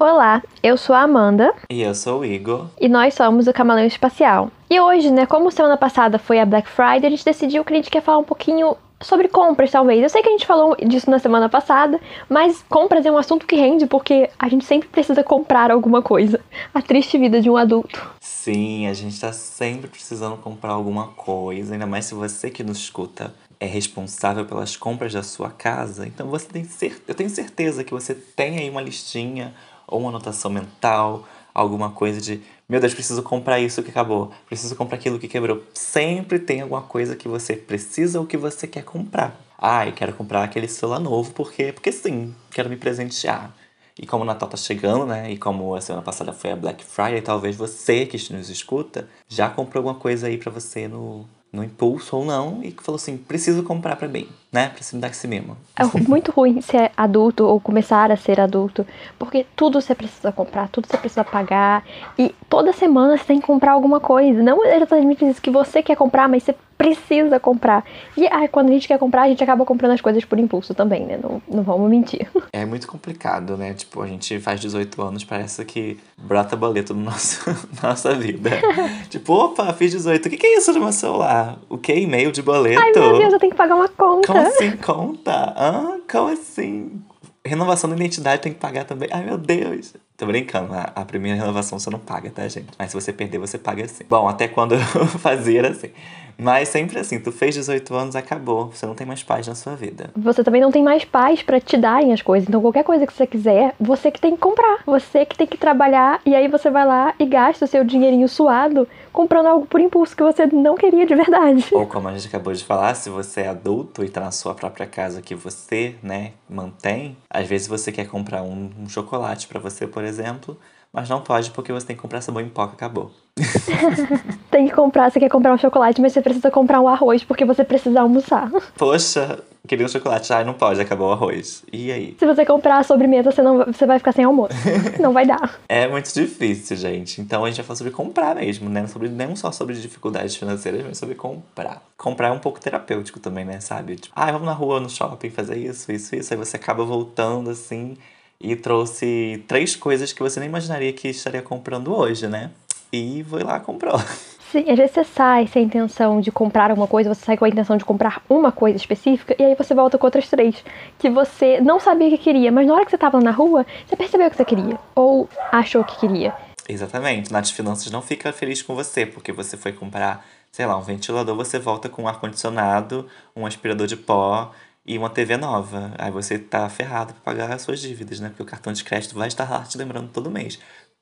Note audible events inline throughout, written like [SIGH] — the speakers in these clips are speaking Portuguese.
Olá, eu sou a Amanda. E eu sou o Igor. E nós somos o Camaleão Espacial. E hoje, né, como semana passada foi a Black Friday, a gente decidiu que a gente quer falar um pouquinho sobre compras, talvez. Eu sei que a gente falou disso na semana passada, mas compras é um assunto que rende porque a gente sempre precisa comprar alguma coisa. A triste vida de um adulto. Sim, a gente tá sempre precisando comprar alguma coisa, ainda mais se você que nos escuta é responsável pelas compras da sua casa, então você tem cer eu tenho certeza que você tem aí uma listinha ou uma anotação mental, alguma coisa de meu Deus, preciso comprar isso que acabou, preciso comprar aquilo que quebrou. Sempre tem alguma coisa que você precisa ou que você quer comprar. Ai, quero comprar aquele celular novo porque, porque sim, quero me presentear. E como o Natal tá chegando, né? E como a semana passada foi a Black Friday, talvez você que nos escuta já comprou alguma coisa aí para você no, no impulso ou não, e falou assim: preciso comprar para mim, né? Pra se me dar esse mimo. É muito ruim ser adulto ou começar a ser adulto, porque tudo você precisa comprar, tudo você precisa pagar, e toda semana você tem que comprar alguma coisa. Não exatamente isso que você quer comprar, mas você precisa comprar. E ai, quando a gente quer comprar, a gente acaba comprando as coisas por impulso também, né? Não, não vamos mentir. [LAUGHS] É muito complicado, né? Tipo, a gente faz 18 anos, parece que brota boleto no nosso, [LAUGHS] na nossa vida. [LAUGHS] tipo, opa, fiz 18. O que, que é isso no meu celular? O que? E-mail de boleto? Ai, meu Deus, eu tenho que pagar uma conta. Como assim, conta? Hã? Como assim? Renovação da identidade tem que pagar também. Ai, meu Deus. Tô brincando, a, a primeira renovação você não paga, tá, gente? Mas se você perder, você paga assim. Bom, até quando eu [LAUGHS] fazia era assim. Mas sempre assim, tu fez 18 anos, acabou. Você não tem mais paz na sua vida. Você também não tem mais paz para te darem as coisas. Então, qualquer coisa que você quiser, você que tem que comprar. Você que tem que trabalhar. E aí você vai lá e gasta o seu dinheirinho suado comprando algo por impulso que você não queria de verdade. Ou como a gente acabou de falar, se você é adulto e tá na sua própria casa que você, né, mantém, às vezes você quer comprar um, um chocolate para você, por exemplo mas não pode porque você tem que comprar sabão em pó que acabou. [LAUGHS] tem que comprar, você quer comprar um chocolate, mas você precisa comprar um arroz porque você precisa almoçar. Poxa, queria um chocolate. Ai, não pode, acabou o arroz. E aí? Se você comprar a sobremesa, você, não, você vai ficar sem almoço. [LAUGHS] não vai dar. É muito difícil, gente. Então a gente vai falar sobre comprar mesmo, né? Sobre, não só sobre dificuldades financeiras, mas sobre comprar. Comprar é um pouco terapêutico também, né? Sabe? Tipo, ai, vamos na rua, no shopping, fazer isso, isso, isso. Aí você acaba voltando assim e trouxe três coisas que você nem imaginaria que estaria comprando hoje, né? E foi lá comprou. [LAUGHS] Às vezes você sai sem a intenção de comprar alguma coisa, você sai com a intenção de comprar uma coisa específica, e aí você volta com outras três que você não sabia que queria, mas na hora que você estava na rua, você percebeu que você queria, ou achou que queria. Exatamente. Nath Finanças não fica feliz com você, porque você foi comprar, sei lá, um ventilador, você volta com um ar-condicionado, um aspirador de pó e uma TV nova. Aí você tá ferrado para pagar as suas dívidas, né? Porque o cartão de crédito vai estar lá te lembrando todo mês.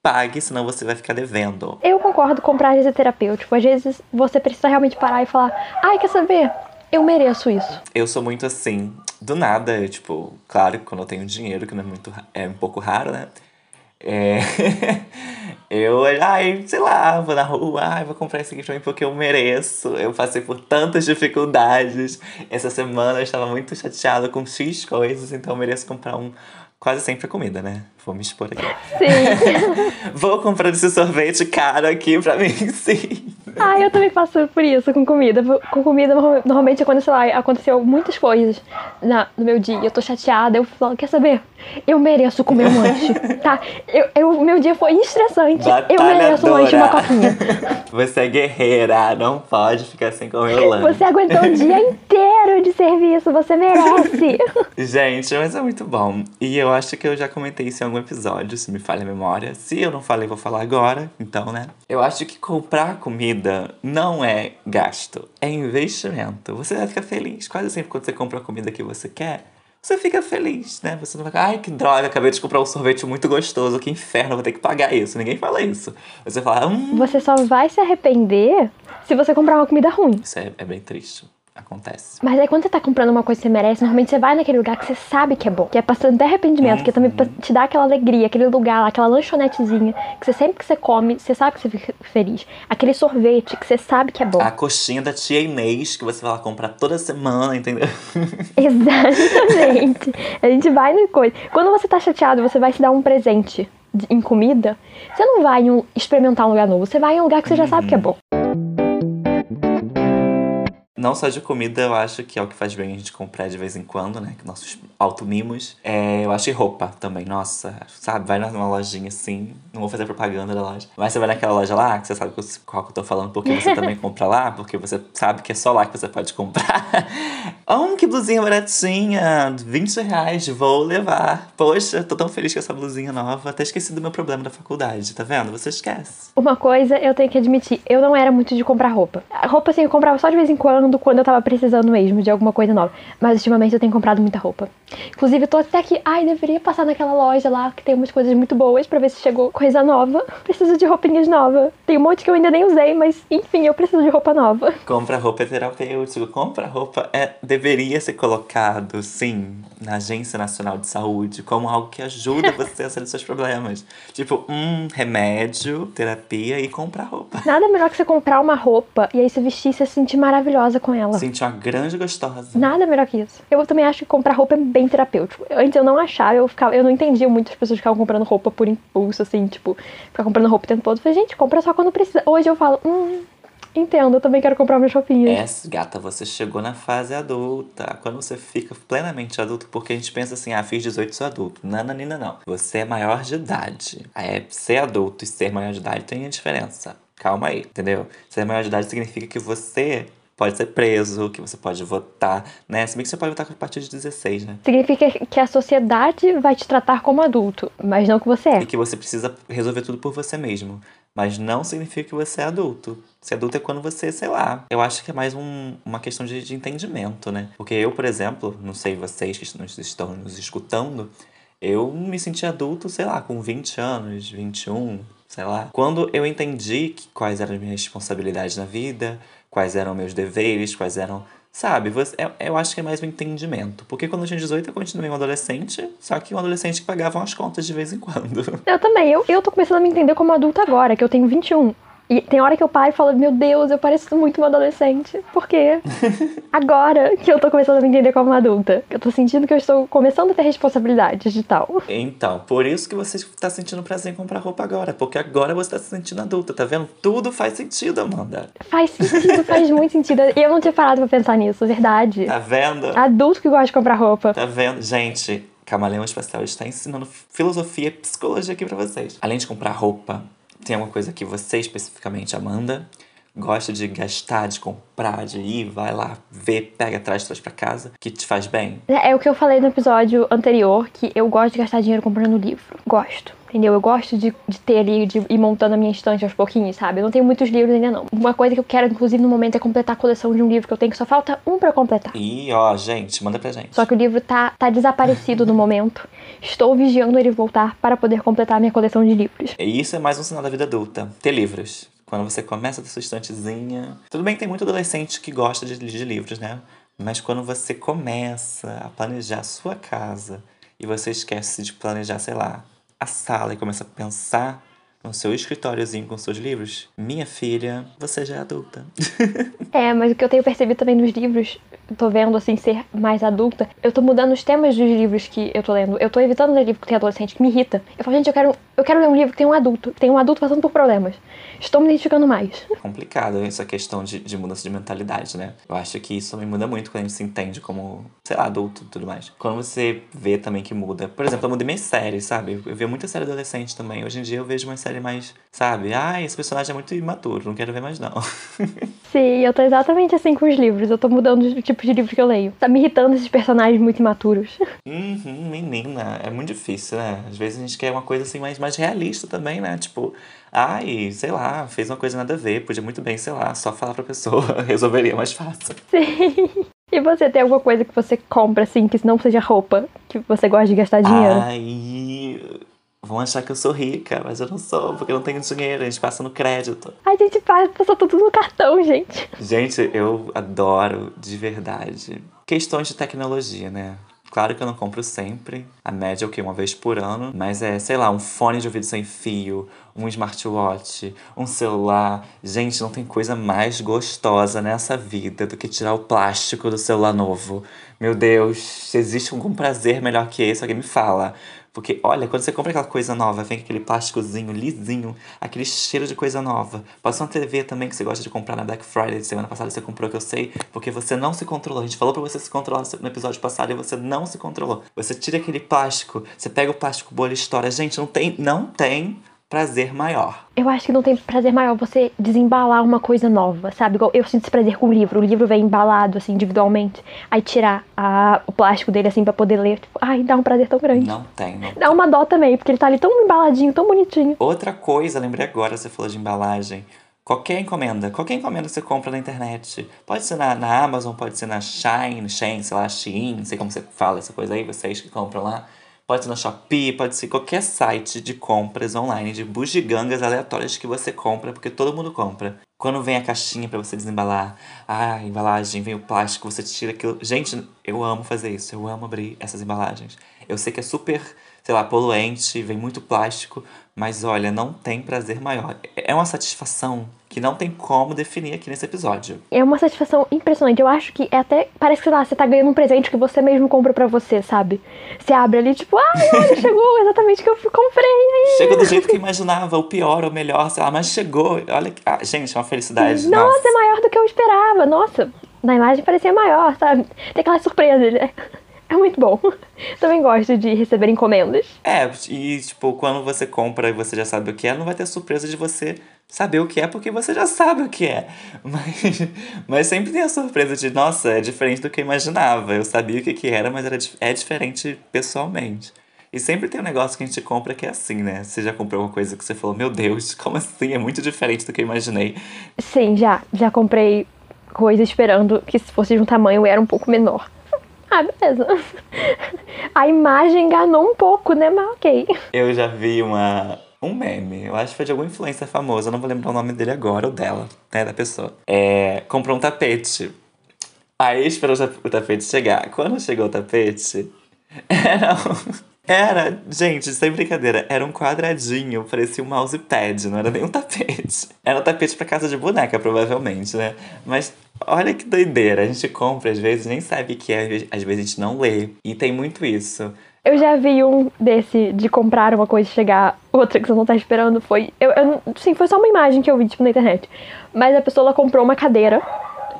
Pague, senão você vai ficar devendo. Eu concordo com comprar é terapêutico. Às vezes você precisa realmente parar e falar: ai, quer saber? Eu mereço isso. Eu sou muito assim, do nada, eu, tipo, claro, quando eu tenho dinheiro, que não é muito é um pouco raro, né? É... [LAUGHS] eu, ai, sei lá, vou na rua, ai, vou comprar isso aqui pra mim porque eu mereço. Eu passei por tantas dificuldades. Essa semana eu estava muito chateada com X coisas, então eu mereço comprar um. Quase sempre comida, né? Vou me expor aqui. Sim. [LAUGHS] vou comprar esse sorvete caro aqui pra mim, sim. Ah, eu também passo por isso com comida. Com comida, normalmente aconteceu, lá, aconteceu muitas coisas na, no meu dia. Eu tô chateada, eu falo, quer saber? Eu mereço comer um [LAUGHS] lanche, tá? Eu, eu, meu dia foi estressante. Eu mereço um lanche e uma coquinha. [LAUGHS] Você é guerreira, não pode ficar sem comer o lanche. Você aguentou o dia inteiro de serviço, você merece. Gente, mas é muito bom. E eu acho que eu já comentei isso em algum episódio, se me falha a memória. Se eu não falei, vou falar agora. Então, né? Eu acho que comprar comida não é gasto, é investimento. Você vai ficar feliz. Quase sempre quando você compra a comida que você quer, você fica feliz, né? Você não vai ficar, ai que droga, acabei de comprar um sorvete muito gostoso, que inferno, vou ter que pagar isso. Ninguém fala isso. Você fala, hum. Você só vai se arrepender se você comprar uma comida ruim. Isso é, é bem triste acontece. Mas aí quando você tá comprando uma coisa que você merece, normalmente você vai naquele lugar que você sabe que é bom. Que é passando até arrependimento, uhum. que é também te dar aquela alegria, aquele lugar lá, aquela lanchonetezinha, que você sempre que você come, você sabe que você fica feliz. Aquele sorvete que você sabe que é bom. A coxinha da tia Inês, que você vai lá comprar toda semana, entendeu? [LAUGHS] [LAUGHS] Exatamente. a gente vai no coisa. Quando você tá chateado, você vai se dar um presente em comida, você não vai em experimentar um lugar novo, você vai em um lugar que você já sabe que é bom. Não só de comida, eu acho que é o que faz bem a gente comprar de vez em quando, né? Nossos automimos. É, eu acho roupa também. Nossa, sabe? Vai numa lojinha assim. Não vou fazer propaganda da loja. Mas você vai naquela loja lá, que você sabe qual que eu tô falando, porque você [LAUGHS] também compra lá, porque você sabe que é só lá que você pode comprar. oh, que blusinha baratinha! 20 reais, vou levar. Poxa, tô tão feliz com essa blusinha nova. Até esqueci do meu problema da faculdade, tá vendo? Você esquece. Uma coisa eu tenho que admitir, eu não era muito de comprar roupa. A roupa, assim, eu comprava só de vez em quando, quando eu tava precisando mesmo de alguma coisa nova. Mas ultimamente eu tenho comprado muita roupa. Inclusive, eu tô até aqui, ai, deveria passar naquela loja lá que tem umas coisas muito boas para ver se chegou coisa nova. [LAUGHS] Preciso de roupinhas novas. Tem um monte que eu ainda nem usei, mas enfim, eu preciso de roupa nova. [LAUGHS] Compra roupa é terapêutico, compra roupa é deveria ser colocado, sim, na Agência Nacional de Saúde como algo que ajuda [LAUGHS] você a sair seus problemas. Tipo, um remédio, terapia e comprar roupa. Nada melhor que você comprar uma roupa e aí você vestir e se sentir maravilhosa com ela. Sentir uma grande gostosa. Nada melhor que isso. Eu também acho que comprar roupa é bem terapêutico. Antes eu não achava, eu ficava, eu não entendia muitas pessoas ficavam comprando roupa por impulso, assim, tipo, ficar comprando roupa o tempo todo. Eu falei, gente, compra só quando precisa. Hoje eu falo, hum, Entendo, eu também quero comprar minhas roupinhas. É, gata, você chegou na fase adulta. Quando você fica plenamente adulto, porque a gente pensa assim, ah, fiz 18, sou adulto. Não, não, não, não. Você é maior de idade. É, ser adulto e ser maior de idade tem a diferença. Calma aí, entendeu? Ser maior de idade significa que você pode ser preso, que você pode votar, né? Se bem que você pode votar a partir de 16, né? Significa que a sociedade vai te tratar como adulto, mas não que você é. E que você precisa resolver tudo por você mesmo. Mas não significa que você é adulto. Ser adulto é quando você, sei lá. Eu acho que é mais um, uma questão de, de entendimento, né? Porque eu, por exemplo, não sei vocês que estão nos escutando, eu me senti adulto, sei lá, com 20 anos, 21, sei lá. Quando eu entendi que, quais eram as minhas responsabilidades na vida, quais eram meus deveres, quais eram Sabe, você, eu, eu acho que é mais um entendimento. Porque quando eu tinha 18, eu continuei um adolescente, só que um adolescente que pagava as contas de vez em quando. Eu também. Eu, eu tô começando a me entender como adulta agora, que eu tenho 21. E tem hora que eu paro e falo, meu Deus, eu pareço muito uma adolescente. Por quê? [LAUGHS] Agora que eu tô começando a me entender como uma adulta. Eu tô sentindo que eu estou começando a ter responsabilidade digital. Então, por isso que você tá sentindo prazer em comprar roupa agora. Porque agora você tá se sentindo adulta, tá vendo? Tudo faz sentido, Amanda. Faz sentido, faz muito sentido. E eu não tinha parado pra pensar nisso, verdade. Tá vendo? Adulto que gosta de comprar roupa. Tá vendo? Gente, Camaleão Espacial está ensinando filosofia e psicologia aqui pra vocês. Além de comprar roupa, tem alguma coisa que você especificamente, Amanda, gosta de gastar, de comprar, de ir, vai lá, ver, pega, traz, traz pra casa, que te faz bem? É, é o que eu falei no episódio anterior, que eu gosto de gastar dinheiro comprando livro. Gosto entendeu? Eu gosto de, de ter ali, de ir montando a minha estante aos pouquinhos, sabe? Eu não tenho muitos livros ainda não. Uma coisa que eu quero, inclusive, no momento é completar a coleção de um livro que eu tenho, que só falta um para completar. E, ó, gente, manda pra gente. Só que o livro tá, tá desaparecido no momento. Estou vigiando ele voltar para poder completar a minha coleção de livros. E isso é mais um sinal da vida adulta. Ter livros. Quando você começa a ter sua estantezinha. Tudo bem que tem muito adolescente que gosta de, de livros, né? Mas quando você começa a planejar a sua casa e você esquece de planejar, sei lá, a sala e começa a pensar no seu escritóriozinho com seus livros, minha filha, você já é adulta. [LAUGHS] é, mas o que eu tenho percebido também nos livros, tô vendo assim ser mais adulta, eu tô mudando os temas dos livros que eu tô lendo. Eu tô evitando ler livro que tem adolescente, que me irrita. Eu falo, gente, eu quero, eu quero ler um livro que tem um adulto, que tem um adulto passando por problemas. Estou me identificando mais. Complicado essa questão de, de mudança de mentalidade, né? Eu acho que isso também muda muito quando a gente se entende como, sei lá, adulto e tudo mais. Quando você vê também que muda. Por exemplo, eu mudei minhas séries, sabe? Eu via muita série adolescente também. Hoje em dia eu vejo uma série mais, sabe? Ah, esse personagem é muito imaturo, não quero ver mais não. [LAUGHS] Sim, eu tô exatamente assim com os livros. Eu tô mudando o tipo de livro que eu leio. Tá me irritando esses personagens muito imaturos. [LAUGHS] Uhum, menina, é muito difícil, né? Às vezes a gente quer uma coisa assim mais, mais realista também, né? Tipo, ai, sei lá, fez uma coisa nada a ver, podia muito bem, sei lá, só falar pra pessoa, [LAUGHS] resolveria mais fácil. Sim. E você tem alguma coisa que você compra, assim, que não seja roupa, que você gosta de gastar dinheiro? Ai, vão achar que eu sou rica, mas eu não sou, porque eu não tenho dinheiro, a gente passa no crédito. A gente passa tudo no cartão, gente. Gente, eu adoro, de verdade. Questões de tecnologia, né? Claro que eu não compro sempre. A média é o quê? Uma vez por ano. Mas é, sei lá, um fone de ouvido sem fio, um smartwatch, um celular. Gente, não tem coisa mais gostosa nessa vida do que tirar o plástico do celular novo. Meu Deus, existe algum prazer melhor que esse, alguém me fala. Porque, olha, quando você compra aquela coisa nova, vem aquele plásticozinho lisinho, aquele cheiro de coisa nova. Pode ser uma TV também que você gosta de comprar na Black Friday semana passada, você comprou que eu sei, porque você não se controlou. A gente falou pra você se controlar no episódio passado e você não se controlou. Você tira aquele plástico, você pega o plástico bolha e estoura. Gente, não tem, não tem prazer maior. Eu acho que não tem prazer maior você desembalar uma coisa nova, sabe? Igual eu sinto esse prazer com o livro. O livro vem embalado, assim, individualmente. Aí tirar a, o plástico dele, assim, pra poder ler. Tipo, ai, dá um prazer tão grande. Não tem, não Dá uma dó também, porque ele tá ali tão embaladinho, tão bonitinho. Outra coisa, lembrei agora, você falou de embalagem. Qualquer encomenda, qualquer encomenda que você compra na internet. Pode ser na, na Amazon, pode ser na Shine, Shein, sei lá, Shein, não sei como você fala essa coisa aí, vocês que compram lá. Pode ser na Shopee, pode ser qualquer site de compras online, de bugigangas aleatórias que você compra, porque todo mundo compra. Quando vem a caixinha para você desembalar, a embalagem, vem o plástico, você tira aquilo. Gente, eu amo fazer isso, eu amo abrir essas embalagens. Eu sei que é super, sei lá, poluente, vem muito plástico, mas olha, não tem prazer maior. É uma satisfação que não tem como definir aqui nesse episódio. É uma satisfação impressionante. Eu acho que é até. Parece que, sei lá, você tá ganhando um presente que você mesmo comprou pra você, sabe? Você abre ali, tipo, ai, olha, [LAUGHS] chegou exatamente o que eu comprei. Aí. Chegou do jeito que eu imaginava, o pior ou melhor, sei lá, mas chegou. Olha, ah, gente, é uma felicidade. Nossa, nossa, é maior do que eu esperava. Nossa, na imagem parecia maior, sabe? Tem aquela surpresa, né? [LAUGHS] É muito bom. [LAUGHS] Também gosto de receber encomendas. É, e tipo, quando você compra e você já sabe o que é, não vai ter surpresa de você saber o que é, porque você já sabe o que é. [LAUGHS] Mas, mas sempre tem a surpresa de, nossa, é diferente do que eu imaginava. Eu sabia o que, que era, mas era, é diferente pessoalmente. E sempre tem um negócio que a gente compra que é assim, né? Você já comprou uma coisa que você falou, meu Deus, [LAUGHS] como assim? É muito diferente do que eu imaginei. Sim, já. Já comprei coisa esperando que se fosse de um tamanho era um pouco menor. [LAUGHS] Ah, beleza. A imagem enganou um pouco, né? Mas ok. Eu já vi uma, um meme, eu acho que foi de alguma influência famosa, eu não vou lembrar o nome dele agora, ou dela, né, da pessoa. É, comprou um tapete. Aí esperou o tapete chegar. Quando chegou o tapete, [LAUGHS] era um... Era, gente, sem brincadeira, era um quadradinho, parecia um mousepad, não era nem um tapete. Era um tapete pra casa de boneca, provavelmente, né? Mas olha que doideira, a gente compra, às vezes nem sabe o que é, às vezes a gente não lê. E tem muito isso. Eu já vi um desse de comprar uma coisa e chegar outra que você não tá esperando. Foi. Eu, eu, sim, foi só uma imagem que eu vi, tipo, na internet. Mas a pessoa ela comprou uma cadeira.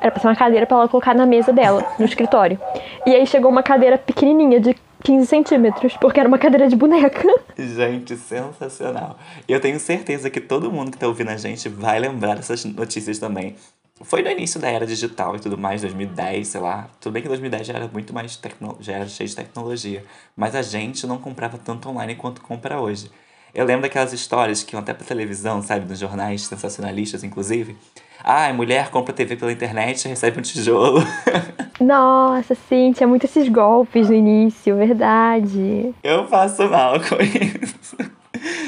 Era pra ser uma cadeira pra ela colocar na mesa dela, no escritório. E aí chegou uma cadeira pequenininha de 15 centímetros, porque era uma cadeira de boneca. [LAUGHS] Gente, sensacional. E eu tenho certeza que todo mundo que tá ouvindo a gente vai lembrar dessas notícias também. Foi no início da era digital e tudo mais, 2010, sei lá. Tudo bem que 2010 já era muito mais tecno... já era cheio de tecnologia. Mas a gente não comprava tanto online quanto compra hoje. Eu lembro daquelas histórias que iam até pra televisão, sabe? Nos jornais sensacionalistas, inclusive. Ah, mulher compra TV pela internet e recebe um tijolo. [LAUGHS] Nossa, sim, tinha muitos esses golpes no início, verdade. Eu faço mal com isso.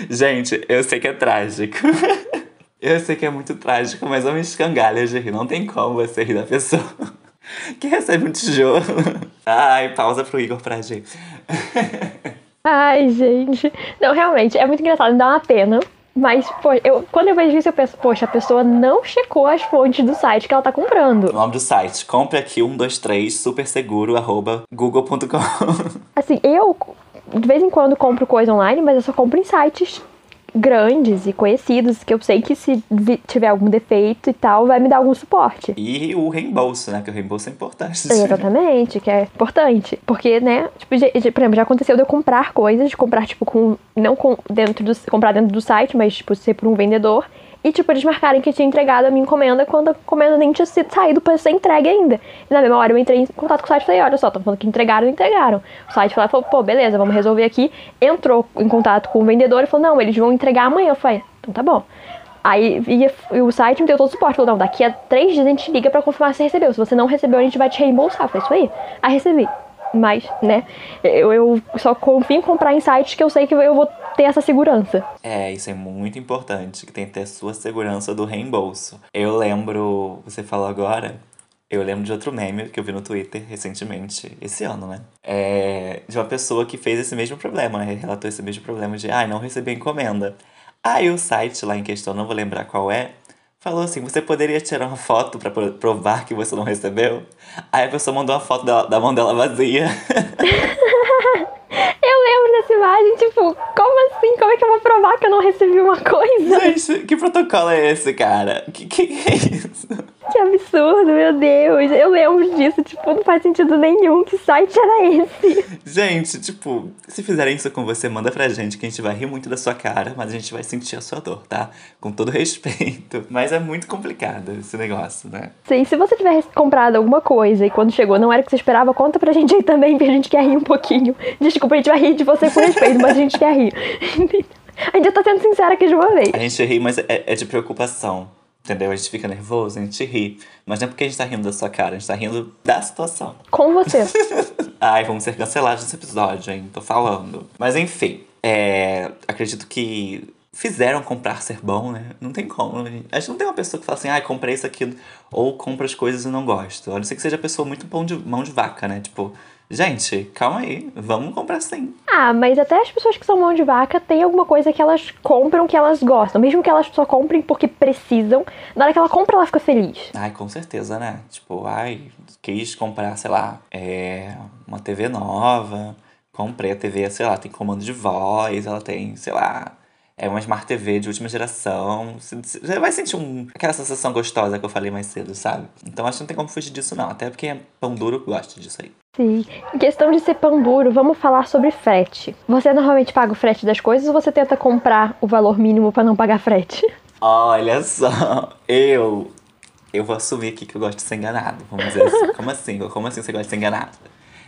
Gente, eu sei que é trágico. [LAUGHS] Eu sei que é muito trágico, mas eu me escangalho de rir. Não tem como você rir da pessoa [LAUGHS] que recebe um tijolo. Ai, pausa pro Igor pra agir. Ai, gente. Não, realmente, é muito engraçado, dá uma pena. Mas, pô, eu, quando eu vejo isso, eu penso, poxa, a pessoa não checou as fontes do site que ela tá comprando. O nome do site, compre aqui 123 super seguro, arroba google.com. Assim, eu de vez em quando compro coisa online, mas eu só compro em sites grandes e conhecidos, que eu sei que se tiver algum defeito e tal, vai me dar algum suporte. E o reembolso, né? Que o reembolso é importante. [LAUGHS] Exatamente, que é importante. Porque, né, tipo, por exemplo, já aconteceu de eu comprar coisas, de comprar, tipo, com. Não com dentro do. comprar dentro do site, mas, tipo, ser por um vendedor. E, tipo, eles marcarem que tinha entregado a minha encomenda quando a encomenda nem tinha sido saído pra ser entregue ainda. E na mesma hora eu entrei em contato com o site e falei, olha só, estão falando que entregaram, entregaram. O site falou, pô, beleza, vamos resolver aqui. Entrou em contato com o vendedor e falou, não, eles vão entregar amanhã. Eu falei, então tá bom. Aí o site me deu todo o suporte. Falou, não, daqui a três dias a gente liga pra confirmar se recebeu. Se você não recebeu, a gente vai te reembolsar. Falei, isso aí. Aí recebi mas, né, eu, eu só confio em comprar em sites que eu sei que eu vou ter essa segurança. É, isso é muito importante, que tem que ter a sua segurança do reembolso. Eu lembro, você falou agora, eu lembro de outro meme que eu vi no Twitter recentemente, esse ano, né? É, de uma pessoa que fez esse mesmo problema, né? Relatou esse mesmo problema de, ah, não recebi encomenda. Aí o site lá em questão, não vou lembrar qual é, falou assim: você poderia tirar uma foto para provar que você não recebeu? Aí a pessoa mandou uma foto da, da mão dela vazia. [LAUGHS] eu lembro essa imagem, tipo, como assim? Como é que eu vou provar que eu não recebi uma coisa? Gente, que protocolo é esse, cara? Que que é isso? Que absurdo, meu Deus. Eu lembro disso, tipo, não faz sentido nenhum. Que site era esse? Gente, tipo, se fizerem isso com você, manda pra gente que a gente vai rir muito da sua cara, mas a gente vai sentir a sua dor, tá? Com todo respeito. [LAUGHS] Mas é muito complicado esse negócio, né? Sim, se você tiver comprado alguma coisa e quando chegou não era o que você esperava, conta pra gente aí também, que a gente quer rir um pouquinho. Desculpa, a gente vai rir de você com respeito, mas a gente quer rir. A gente já tá sendo sincera aqui de uma vez. A gente ri, mas é, é de preocupação. Entendeu? A gente fica nervoso, a gente ri. Mas não é porque a gente tá rindo da sua cara, a gente tá rindo da situação. Com você. [LAUGHS] Ai, vamos ser cancelados nesse episódio, hein? Tô falando. Mas enfim, é, acredito que fizeram comprar ser bom, né? Não tem como. A gente não tem uma pessoa que fala assim, ai, ah, comprei isso aqui, ou compra as coisas e não gosto. A não ser que seja pessoa muito mão de, mão de vaca, né? Tipo, Gente, calma aí, vamos comprar sim. Ah, mas até as pessoas que são mão de vaca tem alguma coisa que elas compram que elas gostam. Mesmo que elas só comprem porque precisam, na hora que ela compra, ela fica feliz. Ai, com certeza, né? Tipo, ai, quis comprar, sei lá, é, uma TV nova. Comprei a TV, sei lá, tem comando de voz, ela tem, sei lá, é uma Smart TV de última geração. Você vai sentir um, aquela sensação gostosa que eu falei mais cedo, sabe? Então acho que não tem como fugir disso, não. Até porque pão duro gosta disso aí. Sim. Em questão de ser pão duro, vamos falar sobre frete. Você normalmente paga o frete das coisas ou você tenta comprar o valor mínimo para não pagar frete? Olha só, eu. Eu vou assumir aqui que eu gosto de ser enganado. Vamos dizer assim. Como assim? Como assim você gosta de ser enganado?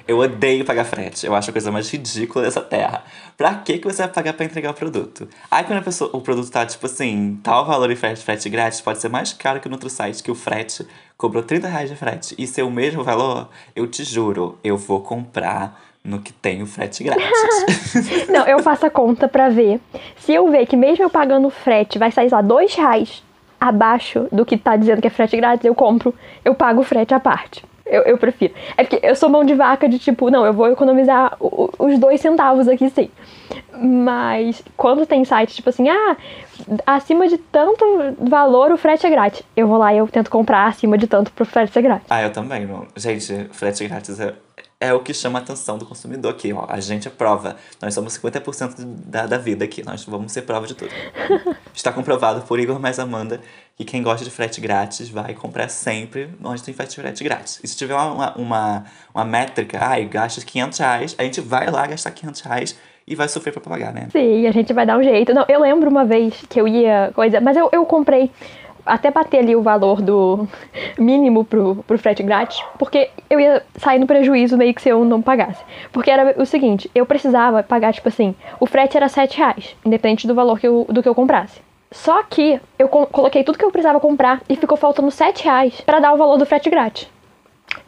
Eu odeio pagar frete. Eu acho a coisa mais ridícula dessa terra. Pra que, que você vai pagar pra entregar o produto? Aí quando a pessoa, o produto tá, tipo assim, tal valor em frete, frete grátis, pode ser mais caro que no outro site, que o frete cobrou 30 reais de frete. E ser o mesmo valor, eu te juro, eu vou comprar no que tem o frete grátis. [LAUGHS] Não, eu faço a conta pra ver. Se eu ver que mesmo eu pagando frete vai sair lá dois reais abaixo do que tá dizendo que é frete grátis, eu compro, eu pago o frete à parte. Eu, eu prefiro. É porque eu sou mão de vaca de tipo, não, eu vou economizar o, os dois centavos aqui sim. Mas quando tem site tipo assim, ah, acima de tanto valor o frete é grátis. Eu vou lá e eu tento comprar acima de tanto pro frete ser grátis. Ah, eu também. Não. Gente, frete grátis é, é o que chama a atenção do consumidor aqui. Ó. A gente é prova. Nós somos 50% da, da vida aqui. Nós vamos ser prova de tudo. [LAUGHS] Está comprovado por Igor mais Amanda que quem gosta de frete grátis vai comprar sempre onde tem frete grátis. E se tiver uma, uma, uma métrica, ai, gasta 500 reais, a gente vai lá gastar 500 reais e vai sofrer pra pagar, né? Sim, a gente vai dar um jeito. Não, eu lembro uma vez que eu ia coisa, mas eu, eu comprei até bater ali o valor do [LAUGHS] mínimo pro, pro frete grátis, porque eu ia sair no prejuízo meio que se eu não pagasse. Porque era o seguinte, eu precisava pagar, tipo assim, o frete era 7 reais, independente do valor que eu, do que eu comprasse. Só que eu coloquei tudo que eu precisava comprar e ficou faltando 7 reais pra dar o valor do frete grátis.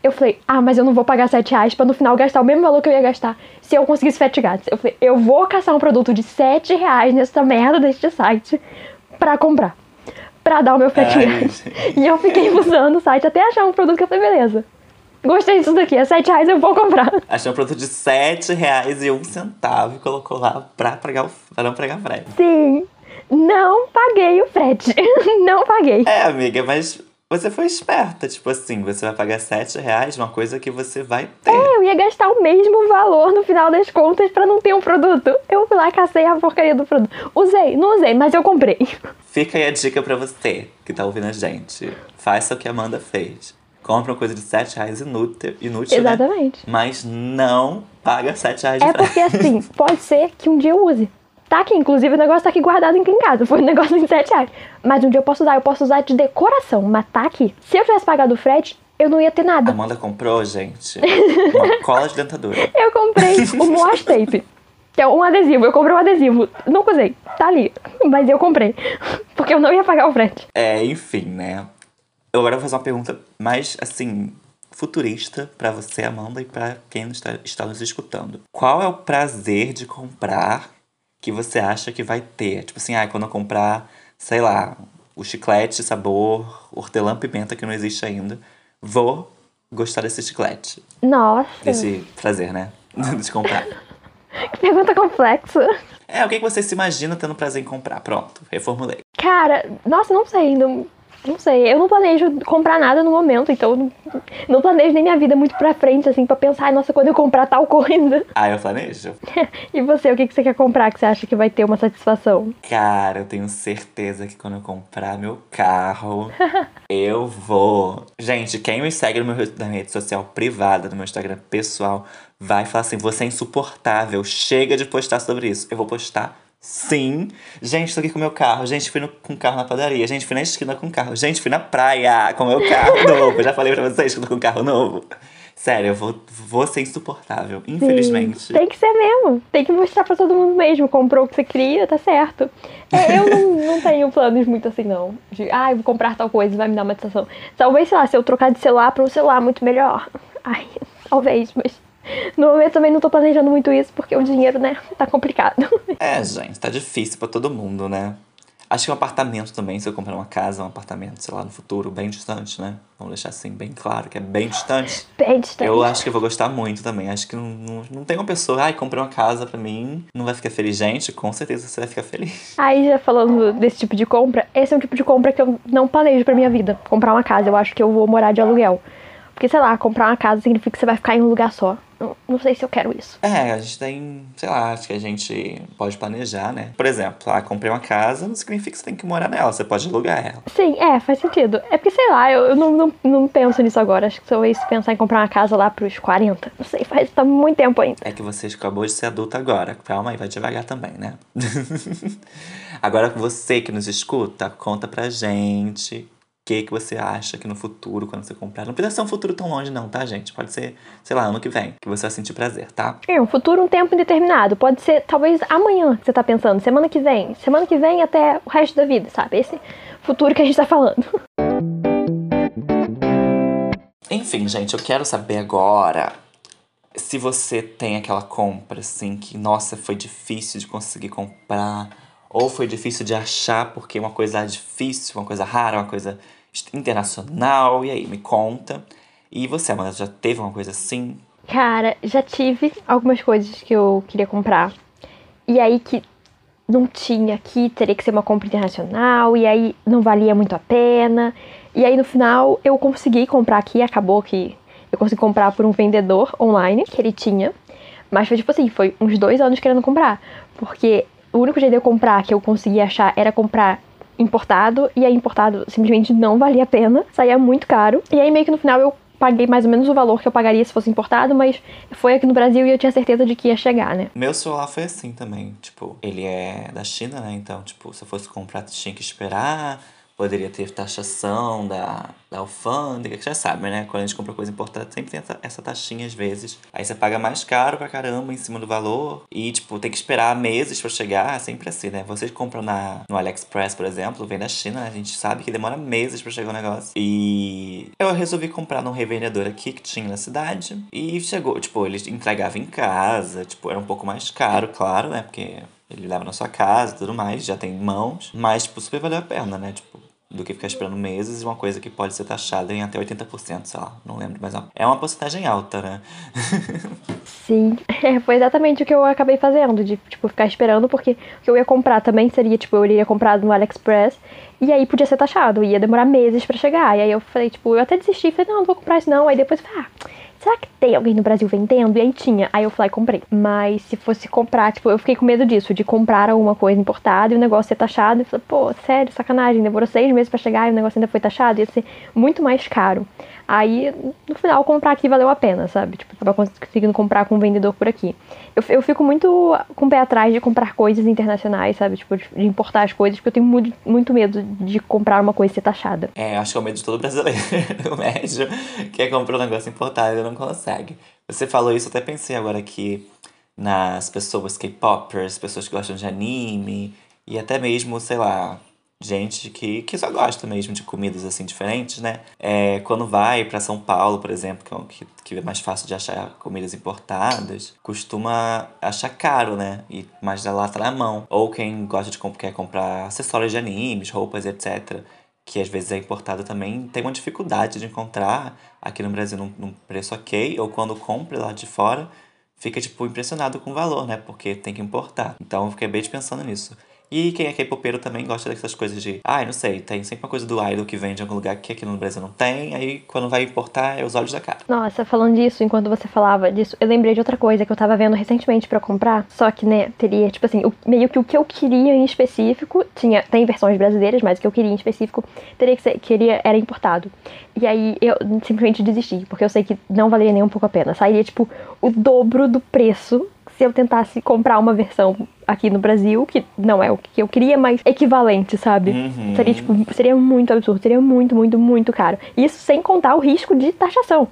Eu falei, ah, mas eu não vou pagar 7 reais pra no final gastar o mesmo valor que eu ia gastar se eu conseguisse frete grátis. Eu falei, eu vou caçar um produto de 7 reais nessa merda deste site pra comprar pra dar o meu frete grátis. [LAUGHS] E eu fiquei usando o site até achar um produto que eu falei, beleza. Gostei disso daqui, é 7 reais, eu vou comprar. [LAUGHS] Achei um produto de 7 reais e um centavo e colocou lá pra, pagar o, pra não pagar frete. Sim, não paguei o frete. [LAUGHS] não paguei. É, amiga, mas você foi esperta, tipo assim, você vai pagar 7 reais, uma coisa que você vai ter. É, eu ia gastar o mesmo valor no final das contas para não ter um produto. Eu fui lá, cacei a porcaria do produto. Usei, não usei, mas eu comprei. [LAUGHS] Fica aí a dica pra você que tá ouvindo a gente. Faça o que a Amanda fez. Compra uma coisa de 7 reais inútil, inútil né? Exatamente. Né? Mas não paga 7 reais de É porque assim, [LAUGHS] pode ser que um dia eu use. Tá aqui, inclusive o negócio tá aqui guardado aqui em casa. Foi um negócio de 7 reais. Mas um dia eu posso usar, eu posso usar de decoração, mas tá aqui. Se eu tivesse pagado o frete, eu não ia ter nada. Amanda comprou, gente, [LAUGHS] uma cola de dentadura. Eu comprei o wash tape. Que é um adesivo. Eu comprei um adesivo. Nunca usei. Tá ali. Mas eu comprei. Porque eu não ia pagar o frete. É, enfim, né? Eu agora vou fazer uma pergunta mais, assim, futurista para você, Amanda, e para quem está, está nos escutando. Qual é o prazer de comprar que você acha que vai ter. Tipo assim, ah, quando eu comprar, sei lá, o chiclete sabor hortelã pimenta que não existe ainda, vou gostar desse chiclete. Nossa. Desse prazer, né? [LAUGHS] de comprar. [LAUGHS] Que pergunta complexa. É, o que você se imagina tendo prazer em comprar? Pronto, reformulei. Cara, nossa, não sei ainda. Não sei, eu não planejo comprar nada no momento, então não, não planejo nem minha vida muito pra frente, assim, pra pensar, nossa, quando eu comprar tal [LAUGHS] coisa. Ah, eu planejo. e você, o que, que você quer comprar que você acha que vai ter uma satisfação? Cara, eu tenho certeza que quando eu comprar meu carro, [LAUGHS] eu vou. Gente, quem me segue no meu, na minha rede social privada, no meu Instagram pessoal, vai falar assim: você é insuportável, chega de postar sobre isso. Eu vou postar Sim. Gente, tô aqui com meu carro. Gente, fui no, com o carro na padaria. Gente, fui na esquina com o carro. Gente, fui na praia com meu carro [LAUGHS] novo. Eu já falei pra vocês que eu tô com carro novo. Sério, eu vou, vou ser insuportável, infelizmente. Sim, tem que ser mesmo. Tem que mostrar pra todo mundo mesmo. Comprou o que você queria, tá certo. É, eu não, [LAUGHS] não tenho planos muito assim, não. De, ah, eu vou comprar tal coisa, vai me dar uma satisfação. Talvez, sei lá, se eu trocar de celular pra um celular muito melhor. Ai, [LAUGHS] talvez, mas no momento também não tô planejando muito isso, porque o dinheiro, né, tá complicado. [LAUGHS] É, gente, tá difícil para todo mundo, né? Acho que um apartamento também, se eu comprar uma casa, um apartamento, sei lá, no futuro, bem distante, né? Vamos deixar assim, bem claro, que é bem distante. [LAUGHS] Bem distante. Eu acho que eu vou gostar muito também. Acho que não, não, não tem uma pessoa, ai, comprei uma casa pra mim, não vai ficar feliz. Gente, com certeza você vai ficar feliz. [LAUGHS] Aí, já falando desse tipo de compra, esse é um tipo de compra que eu não planejo pra minha vida. Comprar uma casa. Eu acho que eu vou morar de aluguel. Porque, sei lá, comprar uma casa significa que você vai ficar em um lugar só. Não, não sei se eu quero isso. É, a gente tem, sei lá, acho que a gente pode planejar, né? Por exemplo, ah, comprei uma casa, não significa que você tem que morar nela, você pode alugar ela. Sim, é, faz sentido. É porque, sei lá, eu, eu não, não, não penso nisso agora. Acho que talvez pensar em comprar uma casa lá pros 40. Não sei, faz tá muito tempo ainda. É que você acabou de ser adulta agora. Calma aí, vai devagar também, né? [LAUGHS] agora você que nos escuta, conta pra gente que, que você acha que no futuro, quando você comprar. Não precisa ser um futuro tão longe, não, tá, gente? Pode ser, sei lá, ano que vem, que você vai sentir prazer, tá? É, um futuro, um tempo indeterminado. Pode ser, talvez, amanhã que você tá pensando, semana que vem. Semana que vem até o resto da vida, sabe? Esse futuro que a gente tá falando. [LAUGHS] Enfim, gente, eu quero saber agora se você tem aquela compra, assim, que, nossa, foi difícil de conseguir comprar ou foi difícil de achar porque uma coisa difícil, uma coisa rara, uma coisa internacional? E aí, me conta. E você, Amanda, já teve uma coisa assim? Cara, já tive algumas coisas que eu queria comprar. E aí que não tinha aqui, teria que ser uma compra internacional, e aí não valia muito a pena. E aí no final eu consegui comprar aqui, acabou que eu consegui comprar por um vendedor online que ele tinha. Mas foi tipo assim, foi uns dois anos querendo comprar. Porque o único jeito de eu comprar que eu conseguia achar era comprar importado, e aí importado simplesmente não valia a pena, saía muito caro. E aí meio que no final eu paguei mais ou menos o valor que eu pagaria se fosse importado, mas foi aqui no Brasil e eu tinha certeza de que ia chegar, né? Meu celular foi assim também, tipo, ele é da China, né? Então, tipo, se eu fosse comprar, tinha que esperar poderia ter taxação da, da alfândega, que já sabe, né? Quando a gente compra coisa importada, sempre tem essa, essa taxinha às vezes. Aí você paga mais caro pra caramba em cima do valor. E, tipo, tem que esperar meses pra chegar. É sempre assim, né? Vocês compram na, no AliExpress, por exemplo, vem da China, a gente sabe que demora meses pra chegar o negócio. E eu resolvi comprar num revendedor aqui que tinha na cidade. E chegou, tipo, eles entregavam em casa. Tipo, era um pouco mais caro, claro, né? Porque ele leva na sua casa e tudo mais, já tem mãos. Mas, tipo, super valeu a pena, né? Tipo, do que ficar esperando meses e uma coisa que pode ser taxada em até 80%, sei lá, não lembro, mas é uma porcentagem alta, né? [LAUGHS] Sim, [LAUGHS] é, foi exatamente o que eu acabei fazendo, de, tipo, ficar esperando, porque o que eu ia comprar também seria, tipo, eu iria comprar no AliExpress, e aí podia ser taxado, ia demorar meses para chegar, e aí eu falei, tipo, eu até desisti, falei, não, não vou comprar isso não, aí depois, ah, será que tem alguém no Brasil vendendo? E aí tinha. Aí eu lá e comprei. Mas se fosse comprar, tipo, eu fiquei com medo disso, de comprar alguma coisa importada e o negócio ser taxado. E falei, pô, sério, sacanagem, demorou seis meses para chegar e o negócio ainda foi taxado, ia ser muito mais caro. Aí, no final, comprar aqui valeu a pena, sabe? Tipo, tava conseguindo comprar com um vendedor por aqui. Eu, eu fico muito com o pé atrás de comprar coisas internacionais, sabe? Tipo, de, importar as coisas, porque eu tenho muito, muito medo de comprar uma coisa e ser taxada. É, acho que é o medo de todo brasileiro, [LAUGHS] médio, que comprar um negócio importado e não consegue. Você falou isso, até pensei agora aqui nas pessoas K-popers, pessoas que gostam de anime, e até mesmo, sei lá, gente que, que só gosta mesmo de comidas assim diferentes, né? É, quando vai para São Paulo, por exemplo, que, é que, que é mais fácil de achar comidas importadas, costuma achar caro, né? E mais da lata na mão. Ou quem gosta de quer comprar acessórios de animes, roupas, etc que às vezes é importado também, tem uma dificuldade de encontrar aqui no Brasil num, num, preço ok, ou quando compra lá de fora, fica tipo impressionado com o valor, né? Porque tem que importar. Então eu fiquei bem pensando nisso. E quem é K-popeiro também gosta dessas coisas de, ai, ah, não sei, tem sempre uma coisa do idol que vende em algum lugar que aqui no Brasil não tem, aí quando vai importar é os olhos da cara. Nossa, falando disso, enquanto você falava disso, eu lembrei de outra coisa que eu tava vendo recentemente para comprar, só que, né, teria, tipo assim, o, meio que o que eu queria em específico, tinha, tem versões brasileiras, mas o que eu queria em específico, teria que ser, queria, era importado. E aí eu simplesmente desisti, porque eu sei que não valeria nem um pouco a pena. Sairia, tipo, o dobro do preço se eu tentasse comprar uma versão aqui no Brasil, que não é o que eu queria, mas equivalente, sabe? Uhum. Seria, tipo, seria muito absurdo, seria muito, muito, muito caro. Isso sem contar o risco de taxação,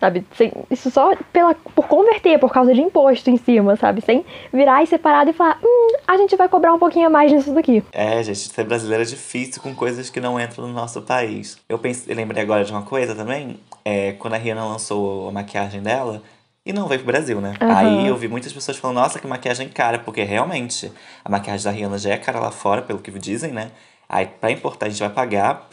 sabe? Sem, isso só pela, por converter, por causa de imposto em cima, sabe? Sem virar e separado e falar, hum, a gente vai cobrar um pouquinho a mais nisso daqui. É, gente, ser brasileiro é difícil com coisas que não entram no nosso país. Eu, pensei, eu lembrei agora de uma coisa também, é, quando a Rihanna lançou a maquiagem dela, e não veio pro Brasil, né? Uhum. Aí eu vi muitas pessoas falando, nossa, que maquiagem cara, porque realmente a maquiagem da Rihanna já é cara lá fora, pelo que dizem, né? Aí, para importar, a gente vai pagar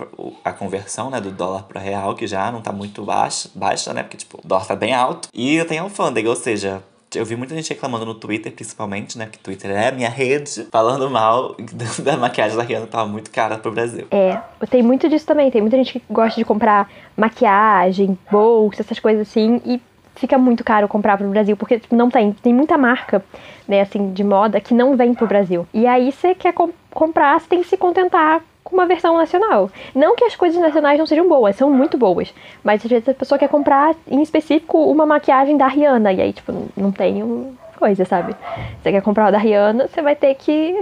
a conversão, né, do dólar para real, que já não tá muito baixa, baixa, né? Porque, tipo, o dólar tá bem alto. E eu tenho alfândega, ou seja, eu vi muita gente reclamando no Twitter, principalmente, né? Que Twitter é a minha rede, falando mal da maquiagem da Rihanna, tava muito cara pro Brasil. É, tem muito disso também. Tem muita gente que gosta de comprar maquiagem, bolsa, essas coisas assim, e fica muito caro comprar pro Brasil, porque tipo, não tem. Tem muita marca, né, assim, de moda que não vem pro Brasil. E aí você quer com comprar, você tem que se contentar com uma versão nacional. Não que as coisas nacionais não sejam boas, são muito boas. Mas às vezes a pessoa quer comprar, em específico, uma maquiagem da Rihanna. E aí, tipo, não tem coisa, sabe? Você quer comprar uma da Rihanna, você vai ter que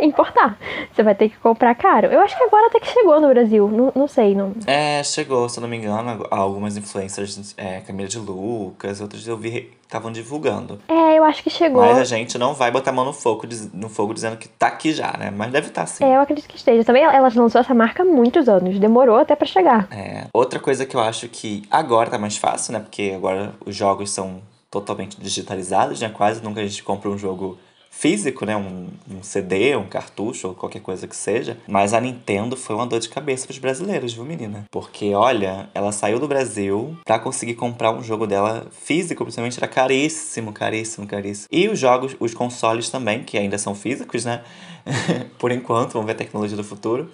importar. Você vai ter que comprar caro. Eu acho que agora até que chegou no Brasil. Não, não sei. Não... É, chegou, se eu não me engano, algumas influencers, é, Camila de Lucas, outros eu vi estavam divulgando. É, eu acho que chegou. Mas a gente não vai botar a mão no fogo, no fogo dizendo que tá aqui já, né? Mas deve estar tá, sim. É, eu acredito que esteja. Também ela lançou essa marca há muitos anos. Demorou até para chegar. É. Outra coisa que eu acho que agora tá mais fácil, né? Porque agora os jogos são totalmente digitalizados, né? Quase nunca a gente compra um jogo físico, né? Um, um, CD, um cartucho ou qualquer coisa que seja. Mas a Nintendo foi uma dor de cabeça pros brasileiros, viu, menina? Porque, olha, ela saiu do Brasil para conseguir comprar um jogo dela físico, principalmente era caríssimo, caríssimo, caríssimo. E os jogos, os consoles também, que ainda são físicos, né? [LAUGHS] Por enquanto, vamos ver a tecnologia do futuro.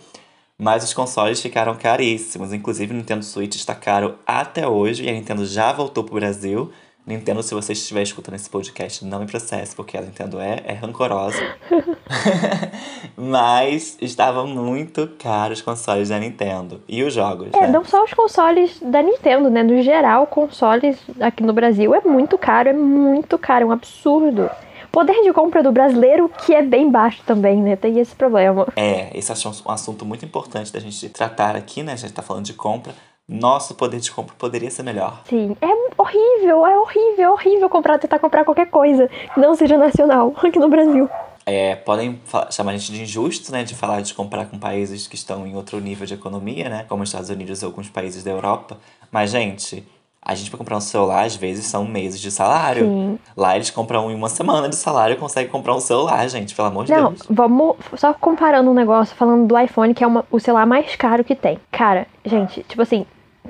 Mas os consoles ficaram caríssimos. Inclusive, o Nintendo Switch está caro até hoje e a Nintendo já voltou pro Brasil Nintendo, se você estiver escutando esse podcast, não me processe, porque a Nintendo é, é rancorosa. [LAUGHS] Mas estavam muito caros os consoles da Nintendo. E os jogos, É, né? não só os consoles da Nintendo, né? No geral, consoles aqui no Brasil é muito caro, é muito caro, é um absurdo. Poder de compra do brasileiro, que é bem baixo também, né? Tem esse problema. É, esse é um assunto muito importante da gente tratar aqui, né? A gente tá falando de compra nosso poder de compra poderia ser melhor. Sim, é horrível, é horrível, é horrível comprar, tentar comprar qualquer coisa que não seja nacional [LAUGHS] aqui no Brasil. É, podem chamar a gente de injusto, né, de falar de comprar com países que estão em outro nível de economia, né, como os Estados Unidos ou alguns países da Europa. Mas, gente, a gente para comprar um celular, às vezes, são meses de salário. Sim. Lá eles compram em uma semana de salário e conseguem comprar um celular, gente, pelo amor de Não, Deus. Não, vamos só comparando um negócio, falando do iPhone, que é uma, o celular mais caro que tem. Cara, gente, tipo assim,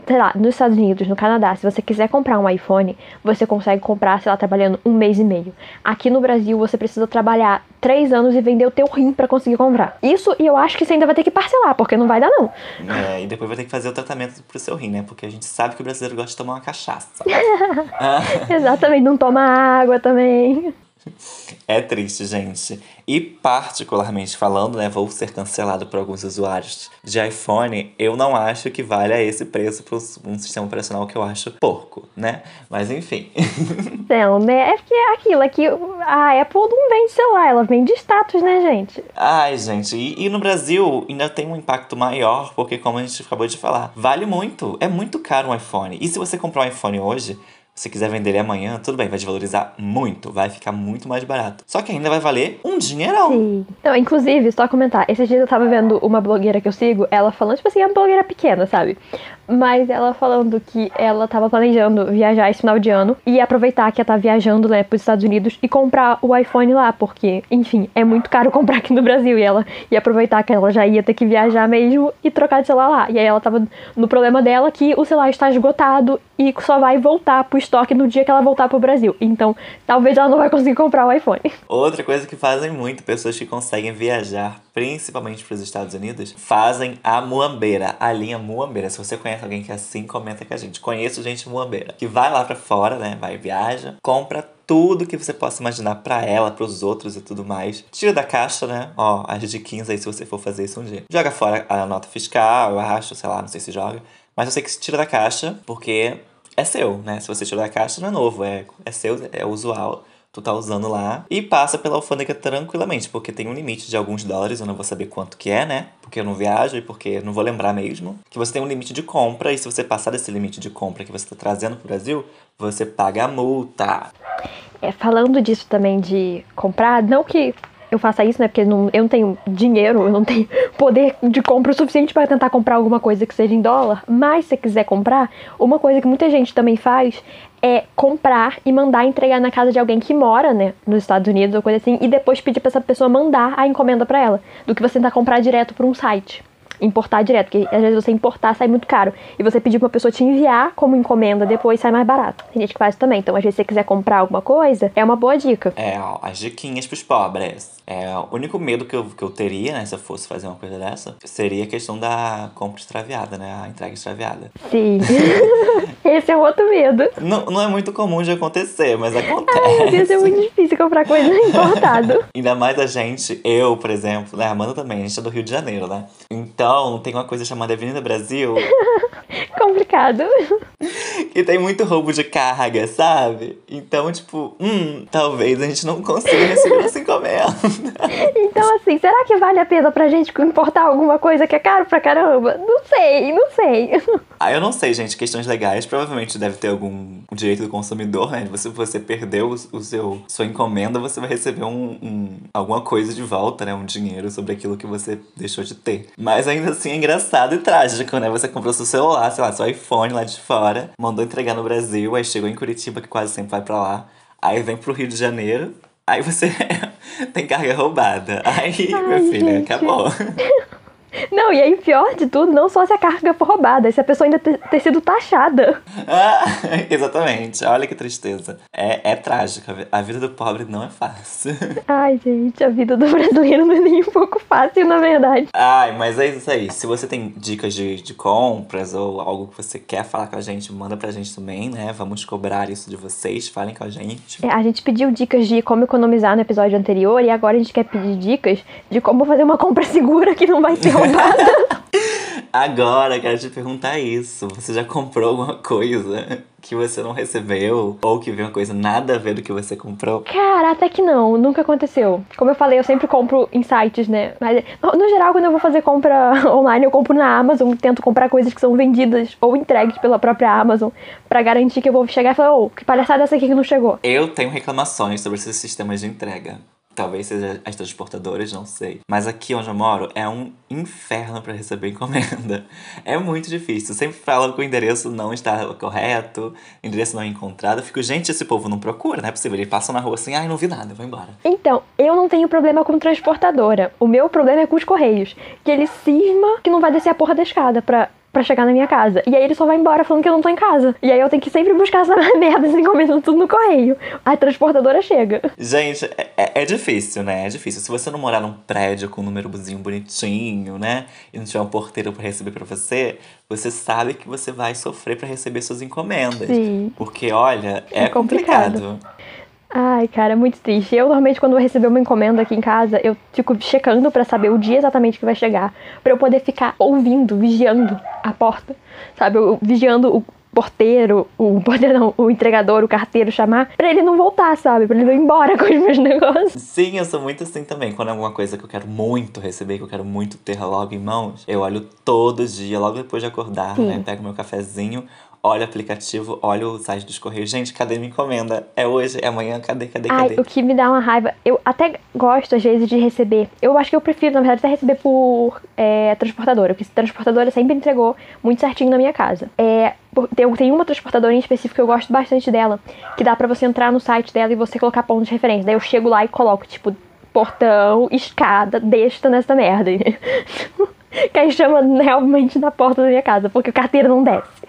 sei lá, nos Estados Unidos, no Canadá, se você quiser comprar um iPhone, você consegue comprar, sei lá, trabalhando um mês e meio. Aqui no Brasil, você precisa trabalhar três anos e vender o teu rim para conseguir comprar. Isso, e eu acho que você ainda vai ter que parcelar, porque não vai dar, não. É, e depois vai ter que fazer o tratamento pro seu rim, né? Porque a gente sabe que o brasileiro gosta de tomar uma cachaça. [LAUGHS] Exatamente, não toma água também. [LAUGHS] É triste, gente. E particularmente falando, né, vou ser cancelado por alguns usuários de iPhone, eu não acho que valha esse preço para um sistema operacional que eu acho porco, né? Mas enfim. [LAUGHS] Não, né? É porque é aquilo, é que a Apple não vende celular, ela vende status, né, gente? Ai, gente, e, e no Brasil ainda tem um impacto maior, porque como a gente acabou de falar, vale muito, é muito caro um iPhone. E se você comprar um iPhone hoje, se quiser vender ele amanhã, tudo bem, vai desvalorizar muito, vai ficar muito mais barato. Só que ainda vai valer um dinheirão. Sim. Não, inclusive, só comentar, esses dias eu tava vendo uma blogueira que eu sigo, ela falando, tipo assim, é uma blogueira pequena, sabe? Mas ela falando que ela tava planejando viajar esse final de ano e aproveitar que ela tá viajando, né, pros Estados Unidos e comprar o iPhone lá, porque, enfim, é muito caro [LAUGHS] comprar aqui no Brasil. E ela ia aproveitar que ela já ia ter que viajar mesmo e trocar de celular lá. E aí ela tava no problema dela que o celular está esgotado e só vai voltar pro estoque no dia que ela voltar pro Brasil. Então, talvez ela não vai conseguir comprar o iPhone. [LAUGHS] Outra coisa que fazem muito pessoas que conseguem viajar, principalmente para os Estados Unidos, fazem a muambeira, a linha muambeira. Se você conhece alguém que é assim, comenta com a gente. Conheço gente muambeira, que vai lá para fora, né? Vai viaja, compra tudo que você possa imaginar para ela, para os outros e tudo mais. Tira da caixa, né? Ó, as diquinhas aí se você for fazer isso um dia. Joga fora a nota fiscal, eu acho, sei lá, não sei se joga. Mas eu sei que se tira da caixa, porque é seu, né? Se você tirou da caixa, não é novo, é, é seu, é usual. Tu tá usando lá e passa pela alfândega tranquilamente, porque tem um limite de alguns dólares, eu não vou saber quanto que é, né? Porque eu não viajo e porque não vou lembrar mesmo. Que você tem um limite de compra e se você passar desse limite de compra que você tá trazendo pro Brasil, você paga a multa. É, falando disso também de comprar, não que eu faça isso, né? Porque não, eu não tenho dinheiro, eu não tenho poder de compra o suficiente para tentar comprar alguma coisa que seja em dólar. Mas se quiser comprar, uma coisa que muita gente também faz é comprar e mandar entregar na casa de alguém que mora, né, nos Estados Unidos ou coisa assim, e depois pedir para essa pessoa mandar a encomenda para ela, do que você tentar comprar direto por um site importar direto, porque às vezes você importar sai muito caro. E você pedir pra uma pessoa te enviar como encomenda depois sai mais barato. Tem gente que faz também. Então, às vezes, se você quiser comprar alguma coisa, é uma boa dica. É, ó, as diquinhas pros pobres. É, o único medo que eu, que eu teria, né, se eu fosse fazer uma coisa dessa, seria a questão da compra extraviada, né? A entrega extraviada. Sim. [LAUGHS] Esse é outro medo. Não, não é muito comum de acontecer, mas acontece. Ai, Deus, é muito difícil comprar coisa [LAUGHS] importada. Ainda mais a gente, eu, por exemplo, né? A Amanda também, a gente é do Rio de Janeiro, né? Então, tem uma coisa chamada Avenida Brasil. [LAUGHS] Complicado. [LAUGHS] E tem muito roubo de carga, sabe? Então, tipo, hum, talvez a gente não consiga receber essa encomenda. Então, assim, será que vale a pena pra gente importar alguma coisa que é caro pra caramba? Não sei, não sei. [LAUGHS] Ah, eu não sei, gente. Questões legais. Provavelmente deve ter algum direito do consumidor, né? Se você perdeu o seu, sua encomenda, você vai receber um, um, alguma coisa de volta, né? Um dinheiro sobre aquilo que você deixou de ter. Mas ainda assim é engraçado e trágico, né? Você comprou seu celular, sei lá, seu iPhone lá de fora, mandou entregar no Brasil, aí chegou em Curitiba, que quase sempre vai pra lá. Aí vem pro Rio de Janeiro, aí você [LAUGHS] tem carga roubada. Aí, Ai, meu filho, gente. acabou. [LAUGHS] Não, e aí, pior de tudo, não só se a carga for roubada, se a pessoa ainda ter, ter sido taxada. Ah, [LAUGHS] exatamente, olha que tristeza. É, é trágico, a vi- a vida do pobre não é fácil. [LAUGHS] Ai, gente, a vida do brasileiro não é nem um pouco fácil, na verdade. Ai, mas é isso aí. Se você tem dicas de, de compras ou algo que você quer falar com a gente, manda pra gente também, né? Vamos cobrar isso de vocês, falem com a gente. É, a gente pediu dicas de como economizar no episódio anterior e agora a gente quer pedir dicas de como fazer uma compra [LAUGHS] segura que não vai ser roubada. [LAUGHS] Agora, quero te perguntar isso. Você já comprou alguma coisa que você não recebeu? Ou que veio uma coisa nada a ver do que você comprou? Cara, até que não, nunca aconteceu. Como eu falei, eu sempre compro em sites, né? Mas no, geral, quando eu vou fazer compra [LAUGHS] online, eu compro na Amazon, tento comprar coisas que são vendidas ou entregues pela própria Amazon pra garantir que eu vou chegar e falar, ô, que palhaçada essa aqui que não chegou. Eu tenho reclamações sobre esses sistemas de entrega. Talvez seja as transportadoras, não sei. Mas aqui onde eu moro é um inferno para receber encomenda. [LAUGHS] É muito difícil. Sempre falam que o endereço não está correto, endereço não é encontrado. Eu fico, gente, esse povo não procura, não é possível. Eles passam na rua assim, ai, não vi nada, vou embora. Então, eu não tenho problema com transportadora. O meu problema é com os correios. Que ele cisma que não vai descer a porra da escada pra, pra chegar na minha casa. E aí ele só vai embora falando que eu não tô em casa. E aí eu tenho que sempre buscar essa [LAUGHS] merda, assim, encomendando tudo no correio. A transportadora chega. Gente, é, é- é difícil, né? É difícil. Se você não morar num prédio com um númerozinho bonitinho, né? E não tiver um porteiro pra receber pra você, você sabe que você vai sofrer pra receber suas encomendas. Sim. Porque, olha, é, É complicado. complicado. Ai, cara, é muito triste. Eu normalmente quando eu receber uma encomenda aqui em casa, eu fico checando pra saber o dia exatamente que vai chegar, Pra eu poder ficar ouvindo, vigiando a porta, sabe? Eu, vigiando o porteiro, o [LAUGHS] porteiro não, o entregador, o carteiro chamar, pra ele não voltar, sabe? Pra ele não ir embora [LAUGHS] com os meus negócios. Sim, eu sou muito assim também. Quando é alguma coisa que eu quero muito receber, que eu quero muito ter logo em mãos, eu olho todo dia, logo depois de acordar, Sim. né? Pego meu cafezinho, olha o aplicativo, olha o site dos Correios. Gente, cadê minha encomenda? É hoje, é amanhã, cadê, cadê, Ai, cadê? o que me dá uma raiva, eu até gosto às vezes de receber. Eu acho que eu prefiro, na verdade, até receber por é, transportadora, porque transportadora sempre entregou muito certinho na minha casa. É, tem, uma transportadora em específico que eu gosto bastante dela, que dá pra você entrar no site dela e você colocar pontos de referência. Daí eu chego lá e coloco, tipo, portão, escada, desta nessa merda. [LAUGHS] que aí chama realmente na porta da minha casa, porque o carteiro não desce.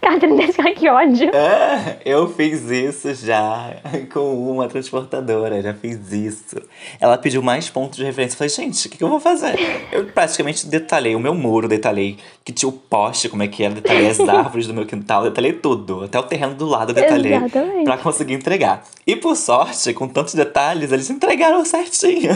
Carteiro não desce, ai que ódio. Ah, eu fiz isso já [LAUGHS] com uma transportadora, já fiz isso. Ela pediu mais pontos de referência. Eu falei, gente, o que, que eu vou fazer? [LAUGHS] Eu praticamente detalhei o meu muro, detalhei que tinha o poste, como é que era, detalhei as [LAUGHS] árvores do meu quintal, detalhei tudo. Até o terreno do lado eu detalhei Exatamente. pra conseguir entregar. E por sorte, com tantos detalhes, eles entregaram certinho.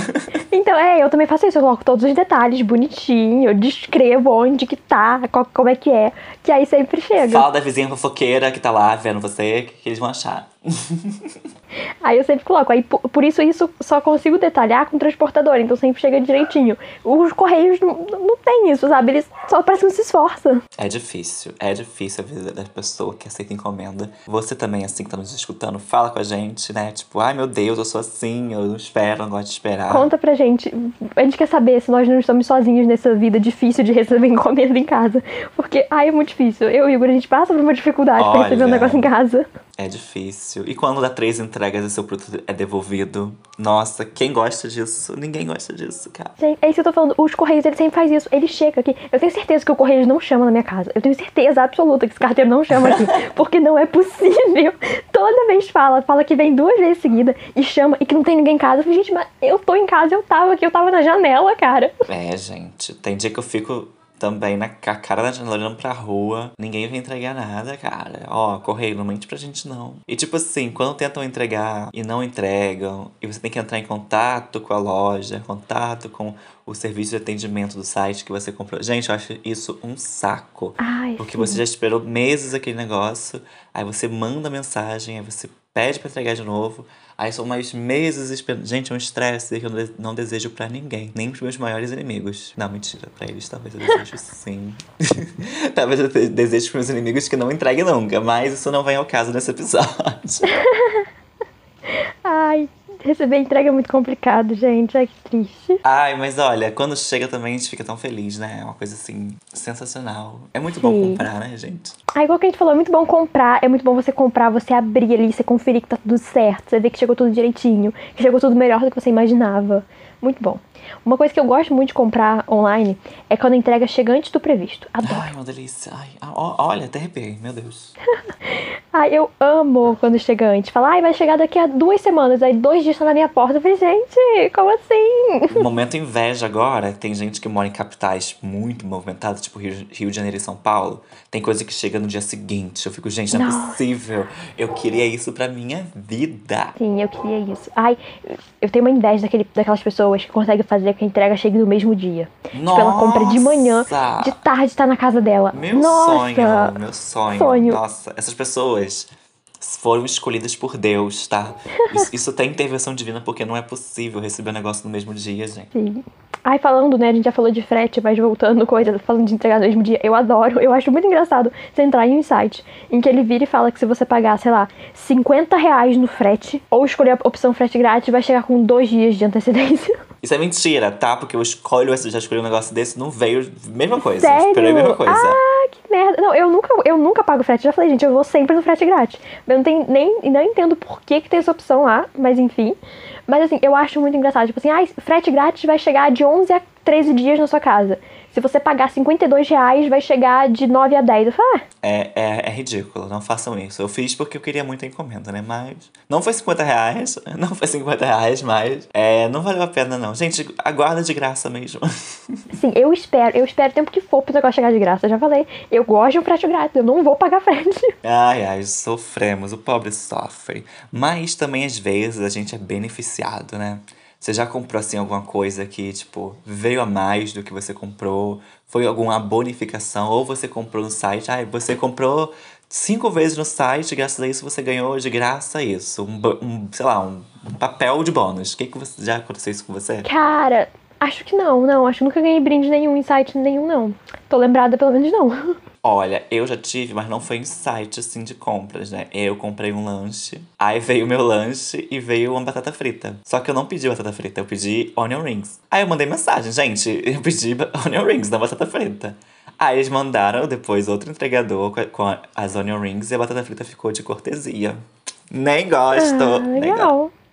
Então, é, eu também faço isso. Eu coloco todos os detalhes bonitinho, eu descrevo onde que tá, qual- como é que é, que aí sempre chega. Fala da vizinha fofoqueira que tá lá vendo você, o que, que eles vão achar. [LAUGHS] Aí eu sempre coloco. Aí, por, isso, isso só consigo detalhar com o transportador, então sempre chega direitinho. Os correios não, não tem isso, sabe? Eles só parece que não se esforça. É difícil, é difícil a vida da pessoa que aceita encomenda. Você também, assim, que tá nos escutando, fala com a gente, né? Tipo, ai meu Deus, eu sou assim, eu não espero, não gosto de esperar. Conta pra gente. A gente quer saber se nós não estamos sozinhos nessa vida difícil de receber encomenda em casa. Porque, ai, é muito difícil. Eu e o Igor, a gente passa por uma dificuldade pra receber um Olha. negócio em casa. É difícil. E quando dá três entregas e seu produto é devolvido? Nossa, quem gosta disso? Ninguém gosta disso, cara. Gente, é isso que eu tô falando. Os Correios, eles sempre fazem isso. Ele chega aqui. Eu tenho certeza que o Correios não chama na minha casa. Eu tenho certeza absoluta que esse carteiro não chama aqui. [LAUGHS] porque não é possível. Toda vez fala, fala que vem duas vezes seguida e chama e que não tem ninguém em casa. Eu falei, gente, mas eu tô em casa, eu tava aqui, eu tava na janela, cara. É, gente. Tem dia que eu fico também na a cara da janela olhando pra rua. Ninguém vem entregar nada, cara. Ó, correio, não mente pra gente não. E tipo assim, quando tentam entregar e não entregam, e você tem que entrar em contato com a loja, contato com o serviço de atendimento do site que você comprou. Gente, eu acho isso um saco. Ai, Porque sim. você já esperou meses aquele negócio, aí você manda mensagem, aí você pede pra entregar de novo, aí são mais meses esperando. Gente, é um estresse que eu não de- não desejo pra ninguém, nem pros meus maiores inimigos. Não, mentira, pra eles talvez eu desejo sim. [LAUGHS] talvez eu de- deseje pros meus inimigos que não entreguem nunca, mas isso não vem ao caso nesse episódio. [LAUGHS] Ai, receber entrega é muito complicado, gente. Ai, que triste. Ai, mas olha, quando chega também a gente fica tão feliz, né? É uma coisa assim, sensacional. É muito bom Sim. comprar, né, gente? Ah, igual que a gente falou, é muito bom comprar, é muito bom você comprar, você abrir ali, você conferir que tá tudo certo, você ver que chegou tudo direitinho, que chegou tudo melhor do que você imaginava. Muito bom. Uma coisa que eu gosto muito de comprar online é quando a entrega chega antes do previsto. Adoro. Ai, uma delícia. Ai, olha, até arrepiei, meu Deus. [LAUGHS] Ai, eu amo quando chega antes. Fala, ai, vai chegar daqui a duas semanas, aí dois dias tá na minha porta. Eu falei, gente, como assim? Momento inveja agora, tem gente que mora em capitais muito movimentadas, tipo Rio, Rio de Janeiro e São Paulo. Tem coisa que chega no dia seguinte. Eu fico, gente, não é possível. Eu queria isso pra minha vida. Sim, eu queria isso. Ai, eu tenho uma inveja daquele, daquelas pessoas que conseguem fazer que a entrega chegue no mesmo dia. Tipo, ela compra de manhã, Nossa! de tarde tá na casa dela. Meu Nossa! sonho, meu sonho. sonho. Nossa, essas pessoas foram escolhidas por Deus, tá? Isso, isso tem intervenção divina porque não é possível receber um negócio no mesmo dia, gente. Sim. Ai, falando, né? A gente já falou de frete, mas voltando [LAUGHS] coisa, falando de entregar no mesmo dia, eu adoro, eu acho muito engraçado você entrar em um site em que ele vira e fala que se você pagar, sei lá, 50 reais no frete, ou escolher a opção frete grátis, vai chegar com dois dias de antecedência. [LAUGHS] Isso é mentira, tá? Porque eu escolho, já escolhi um negócio desse, não veio. Mesma coisa. Sério? Esperei a mesma coisa. Ah, que merda. Não, eu nunca, eu nunca pago frete. Já falei, gente, eu vou sempre no frete grátis. Eu não tenho nem, não entendo por que, que tem essa opção lá, mas enfim. Mas assim, eu acho muito engraçado. Tipo assim, ah, frete grátis vai chegar de 11 a 13 dias na sua casa. Se você pagar 52 reais, vai chegar de 9 a 10. Eu falo, ah, É, é, é ridículo, não façam isso. Eu fiz porque eu queria muito a encomenda, né? Mas não foi 50 reais, [LAUGHS] não foi 50 reais, mas é, não valeu a pena, não. Gente, aguarda de graça mesmo. [LAUGHS] Sim, eu espero, eu espero o tempo que for pro negócio chegar de graça. Eu já falei, eu gosto de um frete grátis, eu não vou pagar frete. [LAUGHS] Ai, ai, sofremos, o pobre sofre. Mas também, às vezes, a gente é beneficiado, né? Você já comprou, assim, alguma coisa que, tipo, veio a mais do que você comprou? Foi alguma bonificação? Ou você comprou no site? Ai, você comprou cinco vezes no site, graças a isso você ganhou de graça isso. Um, um, sei lá, um, papel de bônus. Que, que você, já aconteceu isso com você? Cara, acho que não, não. Acho que nunca ganhei brinde nenhum em site nenhum, não. Tô lembrada pelo menos não. [LAUGHS] Olha, eu já tive, mas não foi em site assim de compras, né? Eu comprei um lanche, aí veio o meu lanche e veio uma batata frita. Só que eu não pedi batata frita, eu pedi onion rings. Aí eu mandei mensagem, gente, [LAUGHS] eu pedi onion rings, não batata frita. Aí eles mandaram depois outro entregador com as onion rings e a batata frita ficou de cortesia. Nem gosto. Ah, nem legal. gosto.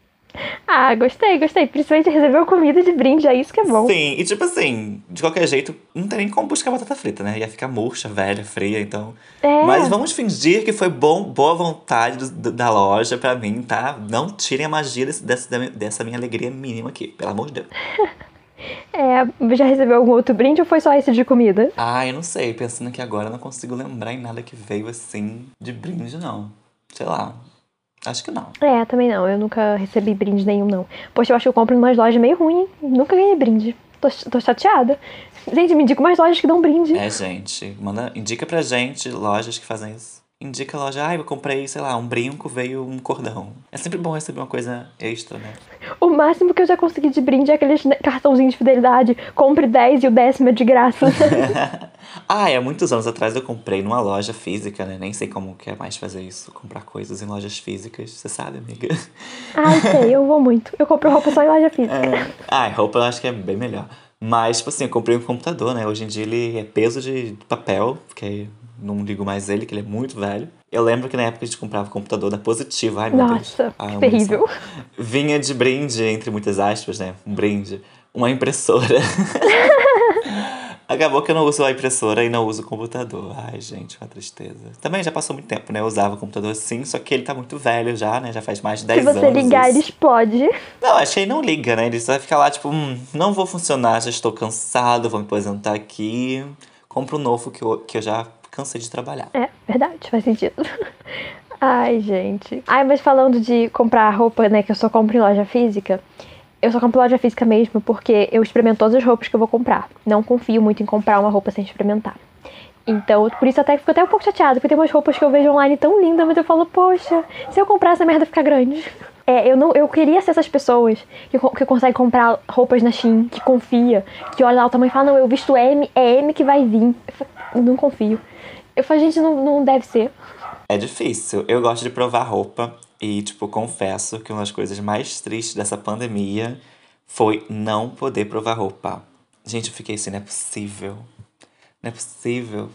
Ah, gostei, gostei. Principalmente recebeu comida de brinde, é isso que é bom. Sim, e tipo assim, de qualquer jeito, não tem nem como buscar batata frita, né? Ia ficar murcha, velha, fria, então. É. Mas vamos fingir que foi bom, boa vontade do- da loja pra mim, tá? Não tirem a magia desse, dessa, dessa minha alegria mínima aqui, pelo amor de Deus. [LAUGHS] É, já recebeu algum outro brinde ou foi só esse de comida? Ah, eu não sei, pensando aqui agora, eu não consigo lembrar em nada que veio assim de brinde, não. Sei lá. Acho que não. É, também não. Eu nunca recebi brinde nenhum, não. Poxa, eu acho que eu compro em umas lojas meio ruim. Nunca ganhei brinde. Tô, tô chateada. Gente, me indica umas lojas que dão brinde. É, gente, manda, indica pra gente lojas que fazem isso. Indica a loja, ah, eu comprei, sei lá, um brinco, veio um cordão. É sempre bom receber uma coisa extra, né? O máximo que eu já consegui de brinde é aqueles né, cartãozinhos de fidelidade. Compre 10 e o décimo é de graça. [LAUGHS] ah, é muitos anos atrás eu comprei numa loja física, né? Nem sei como que é mais fazer isso, comprar coisas em lojas físicas, você sabe, amiga? Ai, sei, eu vou muito. Eu compro roupa só em loja [LAUGHS] física. Ah, roupa eu acho que é bem melhor. Mas, tipo assim, eu comprei um computador, né? Hoje em dia ele é peso de papel, porque não ligo mais ele, que ele é muito velho. Eu lembro que na época a gente comprava computador da Positiva. Ai, meu Deus. Nossa, Ai, que uma terrível. Vinha de brinde, entre muitas aspas, né? Um brinde. Uma impressora. [LAUGHS] Acabou que eu não uso a impressora e não uso o computador. Ai, gente, uma tristeza. Também já passou muito tempo, né? Eu usava o computador sim, só que ele tá muito velho já, né? Já faz mais de 10 Se você anos. ligar, isso. ele explode. Não, ele não liga, né? Ele só vai ficar lá, tipo, hum, não vou funcionar, já estou cansado, vou me aposentar aqui. Compro um novo que eu, que eu já cansei de trabalhar. É, verdade, faz sentido. [LAUGHS] Ai, gente. Ai, mas falando de comprar roupa, né, que eu só compro em loja física, eu só compro loja física mesmo porque eu experimento todas as roupas que eu vou comprar. Não confio muito em comprar uma roupa sem experimentar. Então, por isso até fico até um pouco chateada, porque tem umas roupas que eu vejo online tão lindas, mas eu falo, poxa, se eu comprar essa merda ficar grande. É, eu não, eu queria ser essas pessoas que, que conseguem comprar roupas na Shein, que confia, que olha lá o tamanho e fala, não, eu visto M, é M que vai vir. Eu falo, "Eu não confio. Eu falo, gente, não, não deve ser. É difícil. Eu gosto de provar roupa e, tipo, confesso que uma das coisas mais tristes dessa pandemia foi não poder provar roupa. Gente, eu fiquei assim, não é possível. Não é possível.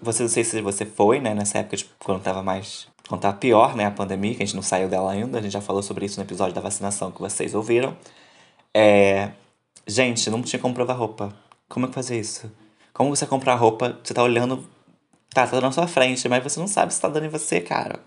Você não sei se você foi, né, nessa época, tipo, quando tava mais. Quando tava pior, né, a pandemia, que a gente não saiu dela ainda. A gente já falou sobre isso no episódio da vacinação que vocês ouviram. É. Gente, não tinha como provar roupa. Como é que fazer isso? Como você comprar roupa, você tá olhando. Tá, tá na sua frente, mas você não sabe se tá dando em você, cara.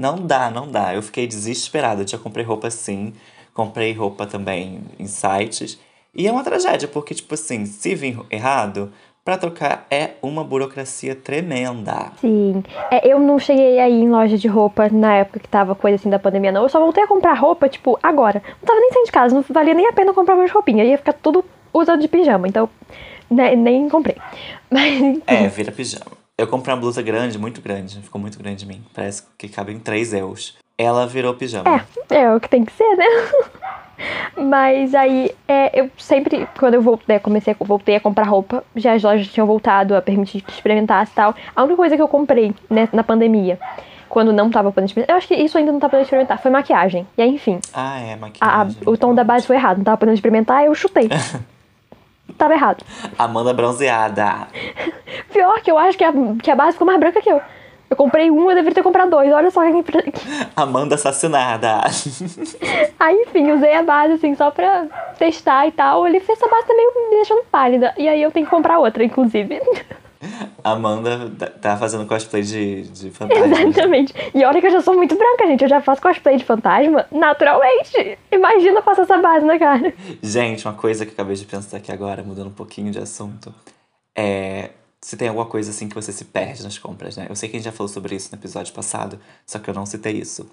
Não dá, não dá. Eu fiquei desesperada. Eu já comprei roupa assim. Comprei roupa também em sites. E é uma tragédia, porque, tipo assim, se vir errado, pra trocar é uma burocracia tremenda. Sim. É, eu não cheguei aí em loja de roupa na época que tava coisa assim da pandemia, não. Eu só voltei a comprar roupa, tipo, agora. Não tava nem saindo de casa, não valia nem a pena comprar mais roupinha. Ia ficar tudo usando de pijama, então né, nem comprei. [LAUGHS] Mas É, vira pijama. Eu comprei uma blusa grande, muito grande. Ficou muito grande em mim. Parece que cabe em 3 euros. Ela virou pijama. É, é o que tem que ser, né? [LAUGHS] Mas aí, é, eu sempre, quando eu voltei, comecei, a- voltei a comprar roupa, já as lojas tinham voltado a permitir que experimentasse e tal. A única coisa que eu comprei né, na pandemia, quando não tava podendo experimentar, eu acho que isso ainda não tá podendo experimentar, foi maquiagem. E aí, enfim, Ah, é, a- a- maquiagem. o tom da base foi errado, não tava podendo experimentar, eu chutei. [LAUGHS] tava errado. Amanda bronzeada. [LAUGHS] Pior que eu acho que a, que a base ficou mais branca que eu. Eu comprei um, eu deveria ter comprado dois. Olha só que. [LAUGHS] Amanda assassinada. [LAUGHS] Aí, enfim, usei a base assim só pra testar e tal. Ele fez essa base também me deixando pálida. E aí eu tenho que comprar outra, inclusive. [LAUGHS] Amanda tá- tá fazendo cosplay de, de fantasma. Exatamente. E olha que eu já sou muito branca, gente. Eu já faço cosplay de fantasma naturalmente. Imagina passar essa base na cara. Gente, uma coisa que eu acabei de pensar aqui agora, mudando um pouquinho de assunto, é se tem alguma coisa assim que você se perde nas compras, né? Eu sei que a gente já falou sobre isso no episódio passado, só que eu não citei isso.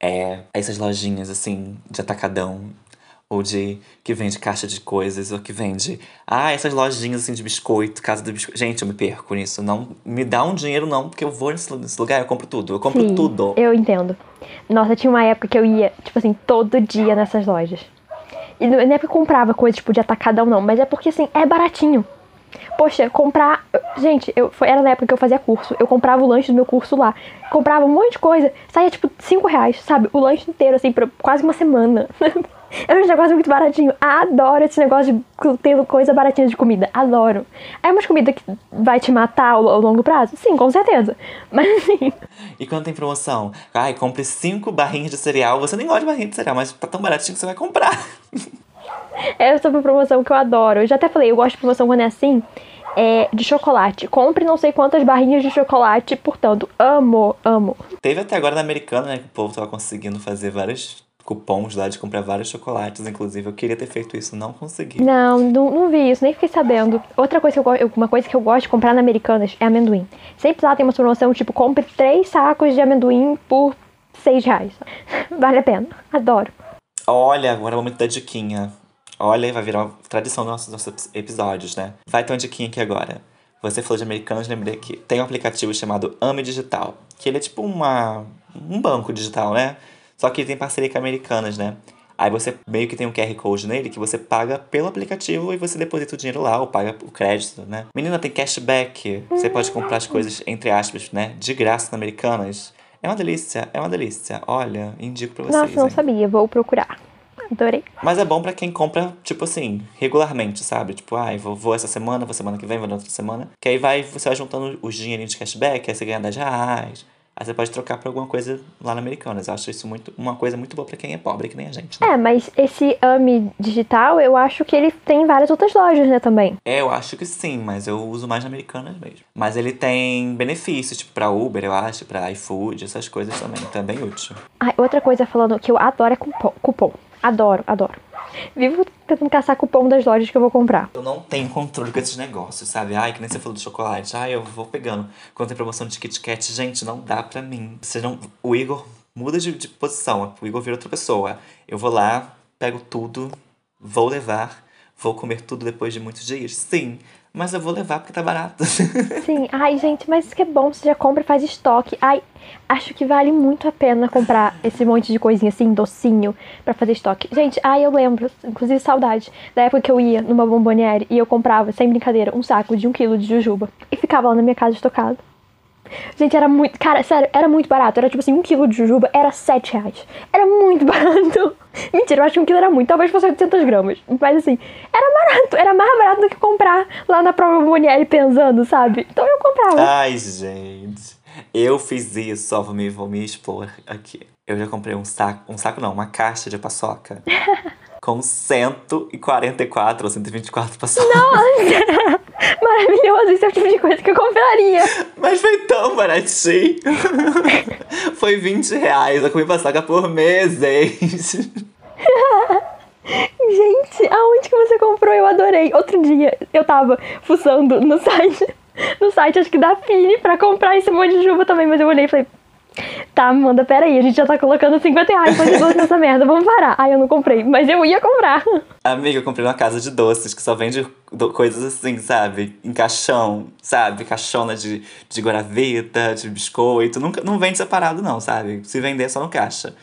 É essas lojinhas assim de atacadão ou de que vende caixa de coisas ou que vende, ah, essas lojinhas assim de biscoito, casa do biscoito. Gente, eu me perco nisso. Não me dá um dinheiro não, porque eu vou nesse, nesse lugar, eu compro tudo. Eu compro Sim, tudo. Eu entendo. Nossa, tinha uma época que eu ia, tipo assim, todo dia nessas lojas. E não é porque eu comprava coisa, tipo, de atacadão, não, mas é porque, assim, é baratinho. Poxa, comprar. Gente, eu, foi, era na época que eu fazia curso. Eu comprava o lanche do meu curso lá. Comprava um monte de coisa. Saía tipo 5 reais, sabe? O lanche inteiro, assim, por quase uma semana. [LAUGHS] Era um negócio muito baratinho. Adoro esse negócio de tendo coisa baratinha de comida. Adoro. É uma comida que vai te matar ao, ao, longo prazo? Sim, com certeza. [LAUGHS] Mas assim. E quando tem promoção? Ai, compre cinco barrinhas de cereal. Você nem gosta de barrinha de cereal, mas tá tão baratinho que você vai comprar. [LAUGHS] Essa é uma promoção que eu adoro. Eu já até falei, eu gosto de promoção quando é assim. É, de chocolate. Compre não sei quantas barrinhas de chocolate, portanto, amo, amo. Teve até agora na Americana, né, que o povo tava conseguindo fazer vários cupons lá de comprar vários chocolates, inclusive. Eu queria ter feito isso, não consegui. Não, não, não vi isso, nem fiquei sabendo. Outra coisa que eu gosto, uma coisa que eu gosto de comprar na Americanas é amendoim. Sempre lá tem uma promoção, tipo, compre três sacos de amendoim por seis reais. [LAUGHS] vale a pena. Adoro. Olha, agora é o momento da diquinha. Olha, vai virar uma tradição dos nossos, nossos episódios, né? Vai ter uma diquinha aqui agora. Você falou de americanos, lembrei que tem um aplicativo chamado Ame Digital, que ele é tipo uma, um banco digital, né? Só que ele tem parceria com americanas, né? Aí você meio que tem um QR Code nele que você paga pelo aplicativo e você deposita o dinheiro lá ou paga o crédito, né? Menina, tem cashback. Você pode comprar as coisas, entre aspas, né? De graça na Americanas. É uma delícia, é uma delícia. Olha, indico pra vocês. Nossa, não hein? sabia, vou procurar. Adorei. Mas é bom pra quem compra, tipo assim, regularmente, sabe? Tipo, ai, vou, vou essa semana, vou semana que vem, vou na outra semana. Que aí vai, você vai juntando os dinheirinhos de cashback, aí você ganha 10 reais. Aí você pode trocar por alguma coisa lá na Americanas. Eu acho isso muito, uma coisa muito boa pra quem é pobre, que nem a gente. Né? É, mas esse AMI digital, eu acho que ele tem várias outras lojas, né, também. É, eu acho que sim, mas eu uso mais na Americanas mesmo. Mas ele tem benefícios, tipo, pra Uber, eu acho, pra iFood, essas coisas também. Então é bem útil. Ah, outra coisa falando que eu adoro é cupom. cupom. Adoro, adoro. Vivo tentando caçar cupom das lojas que eu vou comprar. Eu não tenho controle com esses negócios, sabe? Ai, que nem você falou do chocolate. Ai, eu vou pegando. Quando tem promoção de Kit Kat, gente, não dá pra mim. Você não... O Igor muda de, de posição. O Igor vira outra pessoa. Eu vou lá, pego tudo, vou levar, vou comer tudo depois de muitos dias. Sim, mas eu vou levar porque tá barato. [LAUGHS] Sim, ai, gente, mas isso que é bom, você já compra faz estoque. Ai, acho que vale muito a pena comprar esse monte de coisinha assim, docinho, pra fazer estoque. Gente, ai, eu lembro, inclusive saudade, da época que eu ia numa bomboniere e eu comprava, sem brincadeira, um saco de um quilo de jujuba. E ficava lá na minha casa estocado. Gente, era muito. Cara, sério, era muito barato. Era tipo assim, um quilo de jujuba era 7 reais. Era muito [LAUGHS] barato. Mentira, eu acho que um quilo era muito. Talvez fosse 800 gramas. Mas assim, era barato. Era mais barato do que comprar lá na prova Monieri pensando, sabe? Então eu comprava. Ai, gente. Eu fiz isso, ó, vou me, vou me expor aqui. Eu já comprei um saco, um saco não, uma caixa de paçoca. [LAUGHS] com 144 ou 124 paçoca. Nossa! Maravilhoso, esse é o tipo de coisa que eu compraria. Mas foi tão baratinho. [LAUGHS] foi 20 reais. Eu comi paçoca por meses. [LAUGHS] Gente, aonde que você comprou? Eu adorei. Outro dia eu tava fuçando no site, no site acho que da Fini pra comprar esse monte de chuva também, mas eu olhei e falei, Tá, Amanda, peraí, a gente já tá colocando 50 reais de doce nessa merda, vamos parar. Aí eu não comprei, mas eu ia comprar. Amiga, eu comprei uma casa de doces que só vende coisas assim, sabe? Em caixão, sabe? Caixona de, de guaravita, de biscoito. Nunca, não vende separado, não, sabe? Se vender é só no caixa.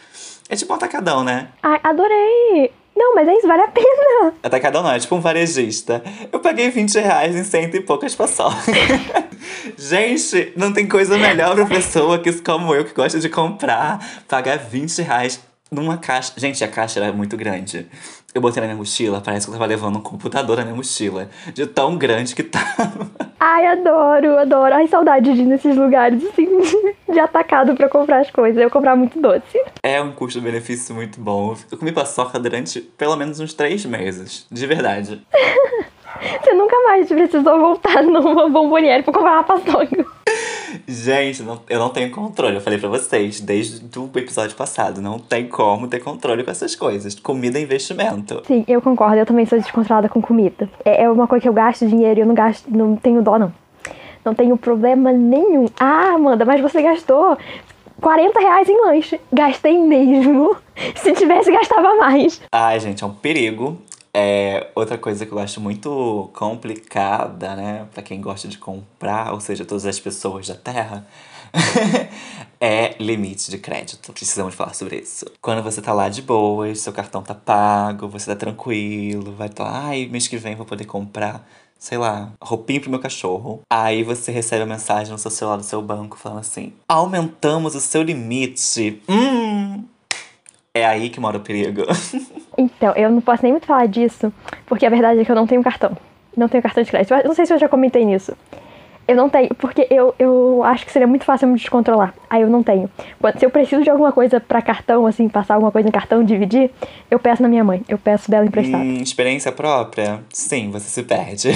É tipo um atacadão, né? Ai, adorei! Não, mas é isso, vale a pena. Atacadão não, é tipo um varejista. Eu paguei 20 reais em cento e poucas paçocas. [LAUGHS] Gente, não tem coisa melhor pra pessoa que como eu, que gosta de comprar, pagar 20 reais numa caixa. Gente, a caixa era muito grande. Eu botei na minha mochila, parece que eu tava levando um computador na minha mochila. De tão grande que tava. Ai, adoro, adoro. Ai, saudade de ir nesses lugares, assim, [LAUGHS] de atacado pra comprar as coisas. Eu comprar muito doce. É um custo-benefício muito bom. Eu comi paçoca durante pelo menos uns três meses. De verdade. [LAUGHS] Você nunca mais precisou voltar [LAUGHS] numa bomboniere pra comprar uma paçoca. Gente, não, eu não tenho controle. Eu falei pra vocês desde o episódio passado. Não tem como ter controle com essas coisas. Comida é investimento. Sim, eu concordo. Eu também sou descontrolada com comida. É, é uma coisa que eu gasto dinheiro e eu não gasto, não tenho dó, não. Não tenho problema nenhum. Ah, Amanda, mas você gastou 40 reais em lanche. Gastei mesmo. [LAUGHS] Se tivesse, gastava mais. Ai, gente, é um perigo. É, outra coisa que eu acho muito complicada, né, para quem gosta de comprar, ou seja, todas as pessoas da Terra, [LAUGHS] é limite de crédito. Precisamos falar sobre isso. Quando você tá lá de boas, seu cartão tá pago, você tá tranquilo, vai tá, ai, mês que vem vou poder comprar. sei lá, roupinha pro meu cachorro. Aí você recebe a mensagem no seu celular do seu banco falando assim: aumentamos o seu limite. Hum! É aí que mora o perigo. [LAUGHS] Então, eu não posso nem muito falar disso, porque a verdade é que eu não tenho cartão. Não tenho cartão de crédito. Eu não sei se eu já comentei nisso. Eu não tenho, porque eu, eu acho que seria muito fácil me descontrolar. Aí eu não tenho. Quando, se eu preciso de alguma coisa para cartão, assim, passar alguma coisa em cartão, dividir, eu peço na minha mãe. Eu peço dela emprestada. Hum, experiência própria? Sim, você se perde.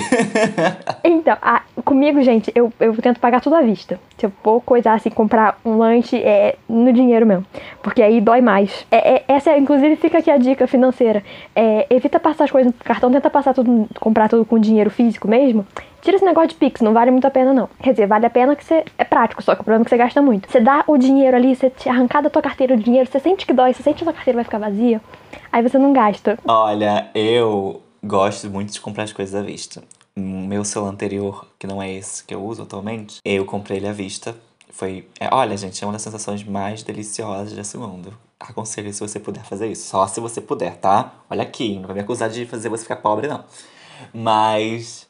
[LAUGHS] então, a, comigo, gente, eu, eu tento pagar tudo à vista. Se eu for coisar assim, comprar um lanche, é no dinheiro mesmo. Porque aí dói mais. É, é, essa, inclusive, fica aqui a dica financeira. É, evita passar as coisas no cartão, tenta passar tudo, comprar tudo com dinheiro físico mesmo. Tira esse negócio de Pix, não vale muito a pena, não. Quer dizer, vale a pena que você. É prático, só que o problema é que você gasta muito. Você dá o dinheiro ali, você arrancar da tua carteira o dinheiro, você sente que dói, você sente que a tua carteira vai ficar vazia, aí você não gasta. Olha, eu gosto muito de comprar as coisas à vista. Meu celular anterior, que não é esse que eu uso atualmente, eu comprei ele à vista. Foi. É, olha, gente, é uma das sensações mais deliciosas desse mundo. Aconselho se você puder fazer isso. Só se você puder, tá? Olha aqui, não vai me acusar de fazer você ficar pobre, não. Mas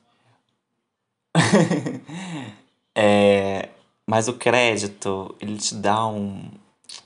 [LAUGHS] é, mas o crédito, ele te dá um,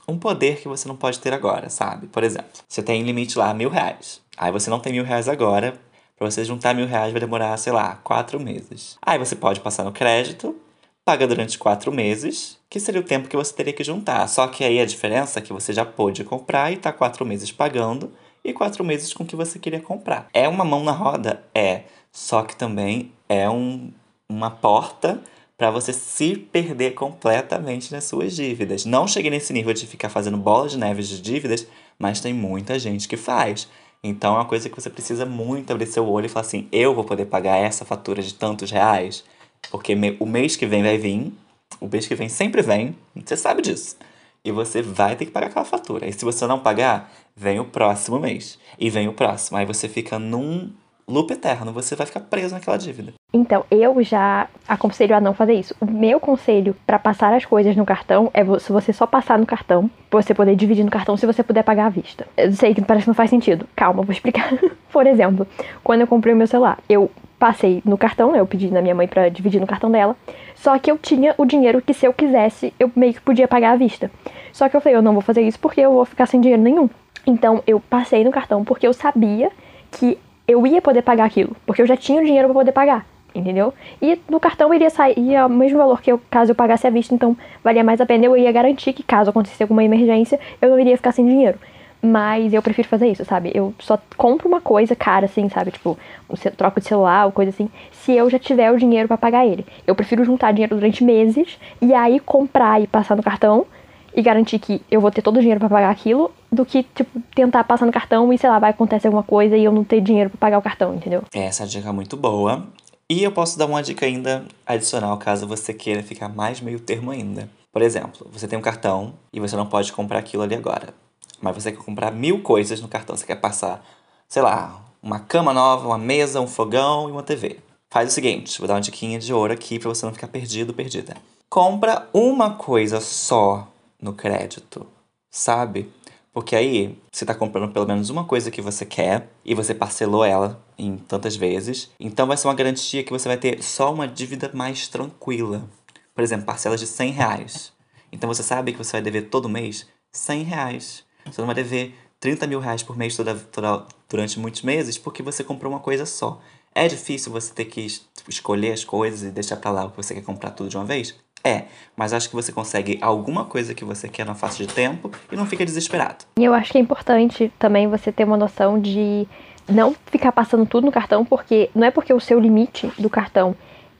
um poder que você não pode ter agora, sabe? Por exemplo, você tem limite lá mil reais. Aí você não tem mil reais agora. Pra você juntar mil reais vai demorar, sei lá, quatro meses. Aí você pode passar no crédito, paga durante quatro meses, que seria o tempo que você teria que juntar. Só que aí a diferença é que você já pôde comprar e tá quatro meses pagando e quatro meses com o que você queria comprar. É uma mão na roda? É. Só que também é um uma porta para você se perder completamente nas suas dívidas. Não cheguei nesse nível de ficar fazendo bola de neve de dívidas, mas tem muita gente que faz. Então é uma coisa que você precisa muito abrir seu olho e falar assim: eu vou poder pagar essa fatura de tantos reais, porque o mês que vem vai vir, o mês que vem sempre vem, você sabe disso. E você vai ter que pagar aquela fatura. E se você não pagar, vem o próximo mês. E vem o próximo. Aí você fica num loop eterno, você vai ficar preso naquela dívida. Então, eu já aconselho a não fazer isso. O meu conselho para passar as coisas no cartão é se você só passar no cartão, você poder dividir no cartão se você puder pagar à vista. Eu sei que parece que não faz sentido. Calma, vou explicar. [LAUGHS] Por exemplo, quando eu comprei o meu celular, eu passei no cartão, né? Eu pedi na minha mãe para dividir no cartão dela. Só que eu tinha o dinheiro que se eu quisesse, eu meio que podia pagar à vista. Só que eu falei, eu não vou fazer isso porque eu vou ficar sem dinheiro nenhum. Então, eu passei no cartão porque eu sabia que eu ia poder pagar aquilo, porque eu já tinha o dinheiro para poder pagar, entendeu? E no cartão iria sair o mesmo valor que eu, caso eu pagasse à vista, então valia mais a pena. Eu ia garantir que caso acontecesse alguma emergência, eu não iria ficar sem dinheiro. Mas eu prefiro fazer isso, sabe? Eu só compro uma coisa cara, assim, sabe? Tipo, um troco de celular ou coisa assim, se eu já tiver o dinheiro para pagar ele. Eu prefiro juntar dinheiro durante meses e aí comprar e passar no cartão e garantir que eu vou ter todo o dinheiro para pagar aquilo, do que, tipo, tentar passar no cartão e, sei lá, vai acontecer alguma coisa e eu não ter dinheiro para pagar o cartão, entendeu? Essa dica é muito boa. E eu posso dar uma dica ainda adicional caso você queira ficar mais meio termo ainda. Por exemplo, você tem um cartão e você não pode comprar aquilo ali agora. Mas você quer comprar mil coisas no cartão. Você quer passar, sei lá, uma cama nova, uma mesa, um fogão e uma TV. Faz o seguinte, vou dar uma diquinha de ouro aqui para você não ficar perdido, perdida. Compra uma coisa só no crédito, sabe? Porque aí você está comprando pelo menos uma coisa que você quer e você parcelou ela em tantas vezes. Então vai ser uma garantia que você vai ter só uma dívida mais tranquila. Por exemplo, parcelas de 100 reais. Então você sabe que você vai dever todo mês 100 reais. Você não vai dever 30 mil reais por mês toda, toda, durante muitos meses porque você comprou uma coisa só. É difícil você ter que escolher as coisas e deixar para lá o que você quer comprar tudo de uma vez? É, mas acho que você consegue alguma coisa que você quer na face de tempo e não fica desesperado. E eu acho que é importante também você ter uma noção de não ficar passando tudo no cartão, porque não é porque o seu limite do cartão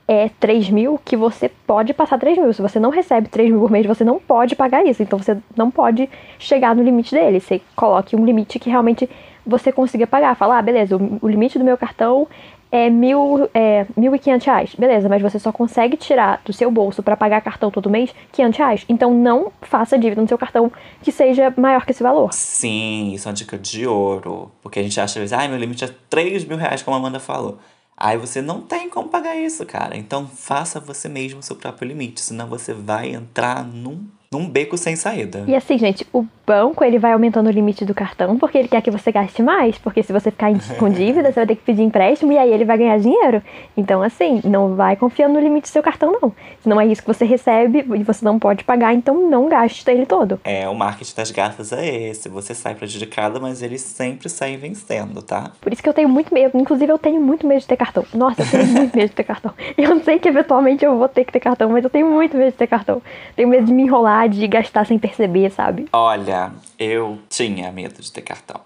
é 3 mil que você pode passar 3 mil. Se você não recebe 3 mil por mês, você não pode pagar isso. Então você não pode chegar no limite dele. Você coloque um limite que realmente você consiga pagar. Falar, ah, beleza, o limite do meu cartão é mil, é, mil e quinhentos reais. Beleza, mas você só consegue tirar do seu bolso para pagar cartão todo mês quinhentos reais. Então não faça dívida no seu cartão que seja maior que esse valor. Sim, isso é uma dica de ouro. Porque a gente acha, às vezes, ai, meu limite é 3 mil reais, como a Amanda falou. Aí você não tem como pagar isso, cara. Então faça você mesmo o seu próprio limite, senão você vai entrar num num beco sem saída. E assim, gente, o banco ele vai aumentando o limite do cartão porque ele quer que você gaste mais. Porque se você ficar [LAUGHS] com dívida, você vai ter que pedir empréstimo e aí ele vai ganhar dinheiro. Então, assim, não vai confiando no limite do seu cartão, não. Senão é isso que você recebe e você não pode pagar, então não gaste ele todo. É, o marketing das gafas é esse. Você sai prejudicada, mas eles sempre saem vencendo, tá? Por isso que eu tenho muito medo. Inclusive, eu tenho muito medo de ter cartão. Nossa, eu tenho [LAUGHS] muito medo de ter cartão. Eu sei que eventualmente eu vou ter que ter cartão, mas eu tenho muito medo de ter cartão. Tenho medo de me enrolar, de gastar sem perceber, sabe? Olha, eu tinha medo de ter cartão.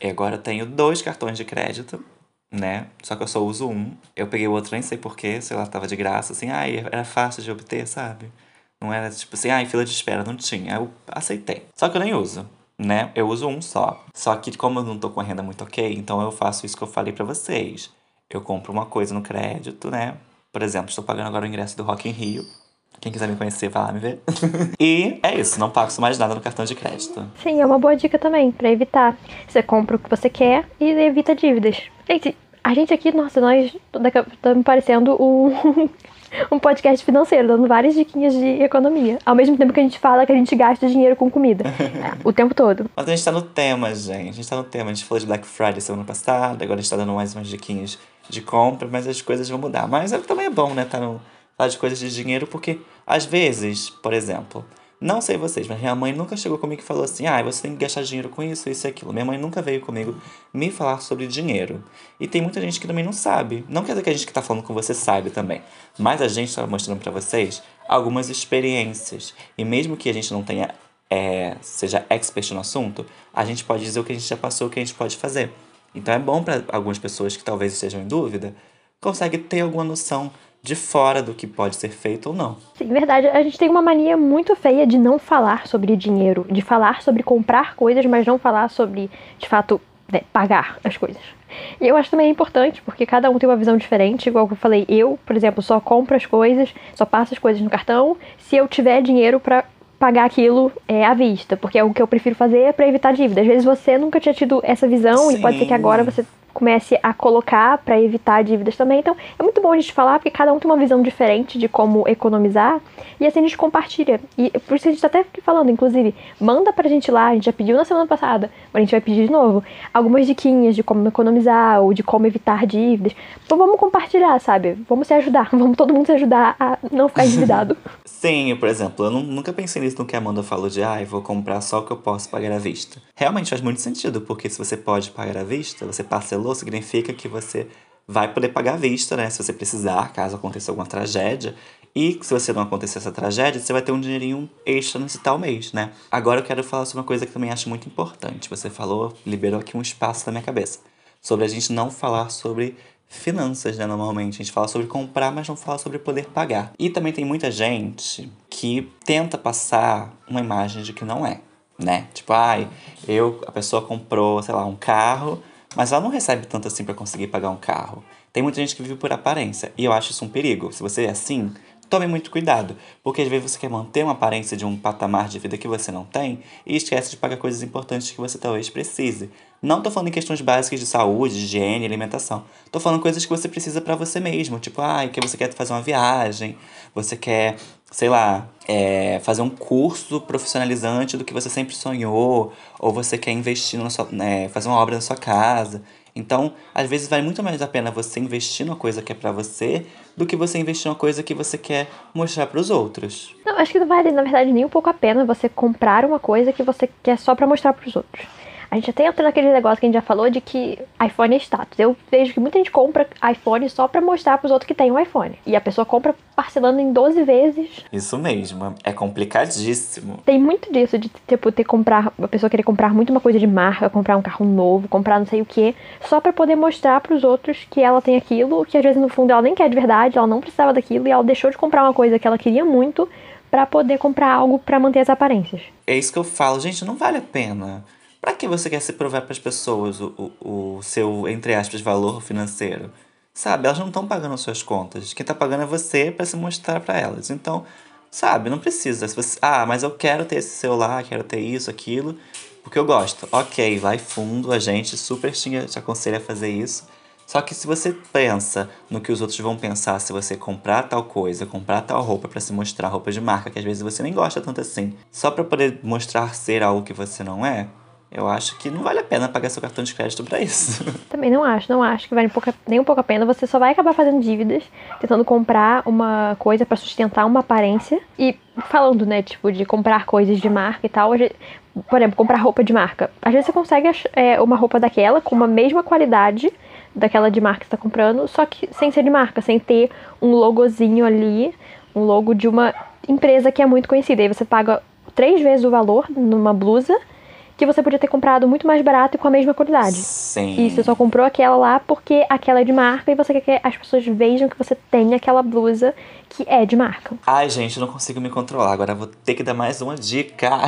E agora eu tenho dois cartões de crédito, né? Só que eu só uso um. Eu peguei o outro, nem sei porquê, sei lá, tava de graça, assim, ai, era fácil de obter, sabe? Não era tipo assim, ai, fila de espera, não tinha. Eu aceitei. Só que eu nem uso né? Eu uso um só. Só que como eu não tô com a renda muito ok, então eu faço isso que eu falei para vocês. Eu compro uma coisa no crédito, né? Por exemplo, estou pagando agora o ingresso do Rock in Rio. Quem quiser me conhecer, vai lá me ver. [LAUGHS] e é isso, não pago mais nada no cartão de crédito. Sim, é uma boa dica também, para evitar. Você compra o que você quer e evita dívidas. Gente, a gente aqui, nossa, nós estamos parecendo um, [LAUGHS] um podcast financeiro, dando várias diquinhas de economia. Ao mesmo tempo que a gente fala que a gente gasta dinheiro com comida. [LAUGHS] o tempo todo. Mas a gente tá no tema, gente. A gente tá no tema. A gente falou de Black Friday semana passada, agora a gente tá dando mais umas diquinhas de compra, mas as coisas vão mudar. Mas é, também é bom, né, tá no, de coisas de dinheiro, porque às vezes, por exemplo, não sei vocês, mas minha mãe nunca chegou comigo e falou assim: ah, você tem que gastar dinheiro com isso, isso e aquilo. Minha mãe nunca veio comigo me falar sobre dinheiro. E tem muita gente que também não sabe. Não quer dizer que a gente que tá falando com você sabe também. Mas a gente tá mostrando para vocês algumas experiências. E mesmo que a gente não tenha, é, seja expert no assunto, a gente pode dizer o que a gente já passou, o que a gente pode fazer. Então é bom para algumas pessoas que talvez estejam em dúvida, consegue ter alguma noção de fora do que pode ser feito ou não. Sim, verdade. A gente tem uma mania muito feia de não falar sobre dinheiro, de falar sobre comprar coisas, mas não falar sobre, de fato, né, pagar as coisas. E eu acho também importante, porque cada um tem uma visão diferente, igual que eu falei, eu, por exemplo, só compro as coisas, só passo as coisas no cartão se eu tiver dinheiro para pagar aquilo é, à vista, porque é o que eu prefiro fazer para evitar dívida. Às vezes você nunca tinha tido essa visão Sim. e pode ser que agora você comece a colocar para evitar dívidas também. Então, é muito bom a gente falar, porque cada um tem uma visão diferente de como economizar, e assim a gente compartilha. E por isso a gente tá até falando, inclusive, manda pra gente lá, a gente já pediu na semana passada, mas a gente vai pedir de novo, algumas diquinhas de como economizar ou de como evitar dívidas. Então vamos compartilhar, sabe? Vamos se ajudar, [LAUGHS] vamos todo mundo se ajudar a não ficar endividado. [LAUGHS] Sim, por exemplo, eu nunca pensei nisso no que a Amanda falou de, ah, eu vou comprar só o que eu posso pagar à vista. Realmente faz muito sentido, porque se você pode pagar à vista, você parcelou, significa que você vai poder pagar à vista, né? Se você precisar, caso aconteça alguma tragédia. E se você não acontecer essa tragédia, você vai ter um dinheirinho extra nesse tal mês, né? Agora eu quero falar sobre uma coisa que também acho muito importante. Você falou, liberou aqui um espaço na minha cabeça. Sobre a gente não falar sobre finanças, né? Normalmente a gente fala sobre comprar, mas não fala sobre poder pagar. E também tem muita gente que tenta passar uma imagem de que não é, né? Tipo, ai, eu, a pessoa comprou, sei lá, um carro, mas ela não recebe tanto assim para conseguir pagar um carro. Tem muita gente que vive por aparência, e eu acho isso um perigo. Se você é assim, tome muito cuidado, porque às vezes você quer manter uma aparência de um patamar de vida que você não tem e esquece de pagar coisas importantes que você talvez precise. Não tô falando em questões básicas de saúde, higiene, alimentação. Tô falando coisas que você precisa para você mesmo, tipo, ah, que você quer fazer uma viagem, você quer, sei lá, é, fazer um curso profissionalizante do que você sempre sonhou, ou você quer investir na sua, né, fazer uma obra na sua casa. Então, às vezes vale muito mais a pena você investir numa coisa que é para você do que você investir numa coisa que você quer mostrar para os outros. Não, acho que não vale, na verdade, nem um pouco a pena você comprar uma coisa que você quer só para mostrar para os outros. A gente até entra naquele negócio que a gente já falou de que iPhone é status. Eu vejo que muita gente compra iPhone só para mostrar pros outros que tem um iPhone. E a pessoa compra parcelando em 12 vezes. Isso mesmo, é complicadíssimo. Tem muito disso de tipo ter comprar, a pessoa querer comprar muito uma coisa de marca, comprar um carro novo, comprar não sei o que, só para poder mostrar para os outros que ela tem aquilo, que às vezes no fundo ela nem quer de verdade, ela não precisava daquilo e ela deixou de comprar uma coisa que ela queria muito para poder comprar algo para manter as aparências. É isso que eu falo, gente, não vale a pena. Para que você quer se provar para as pessoas o, o, o, seu, entre aspas, valor financeiro? Sabe, elas não estão pagando suas contas. Quem está pagando é você para se mostrar para elas. Então, sabe, não precisa. Se você, ah, mas eu quero ter esse celular, quero ter isso, aquilo, porque eu gosto. Ok, vai fundo, a gente super te, te aconselha a fazer isso. Só que se você pensa no que os outros vão pensar se você comprar tal coisa, comprar tal roupa para se mostrar roupa de marca, que às vezes você nem gosta tanto assim, só para poder mostrar ser algo que você não é, eu acho que não vale a pena pagar seu cartão de crédito para isso. [LAUGHS] Também não acho, não acho que vale nem um pouco a pena. Você só vai acabar fazendo dívidas, tentando comprar uma coisa para sustentar uma aparência. E falando, né, tipo, de comprar coisas de marca e tal, por exemplo, comprar roupa de marca. Às vezes você consegue é, uma roupa daquela com a mesma qualidade daquela de marca que você tá comprando, só que sem ser de marca, sem ter um logozinho ali, um logo de uma empresa que é muito conhecida. Aí você paga três vezes o valor numa blusa que você podia ter comprado muito mais barato e com a mesma qualidade. Sim. E você só comprou aquela lá porque aquela é de marca e você quer que as pessoas vejam que você tem aquela blusa que é de marca. Ai, gente, eu não consigo me controlar. Agora vou ter que dar mais uma dica. [LAUGHS]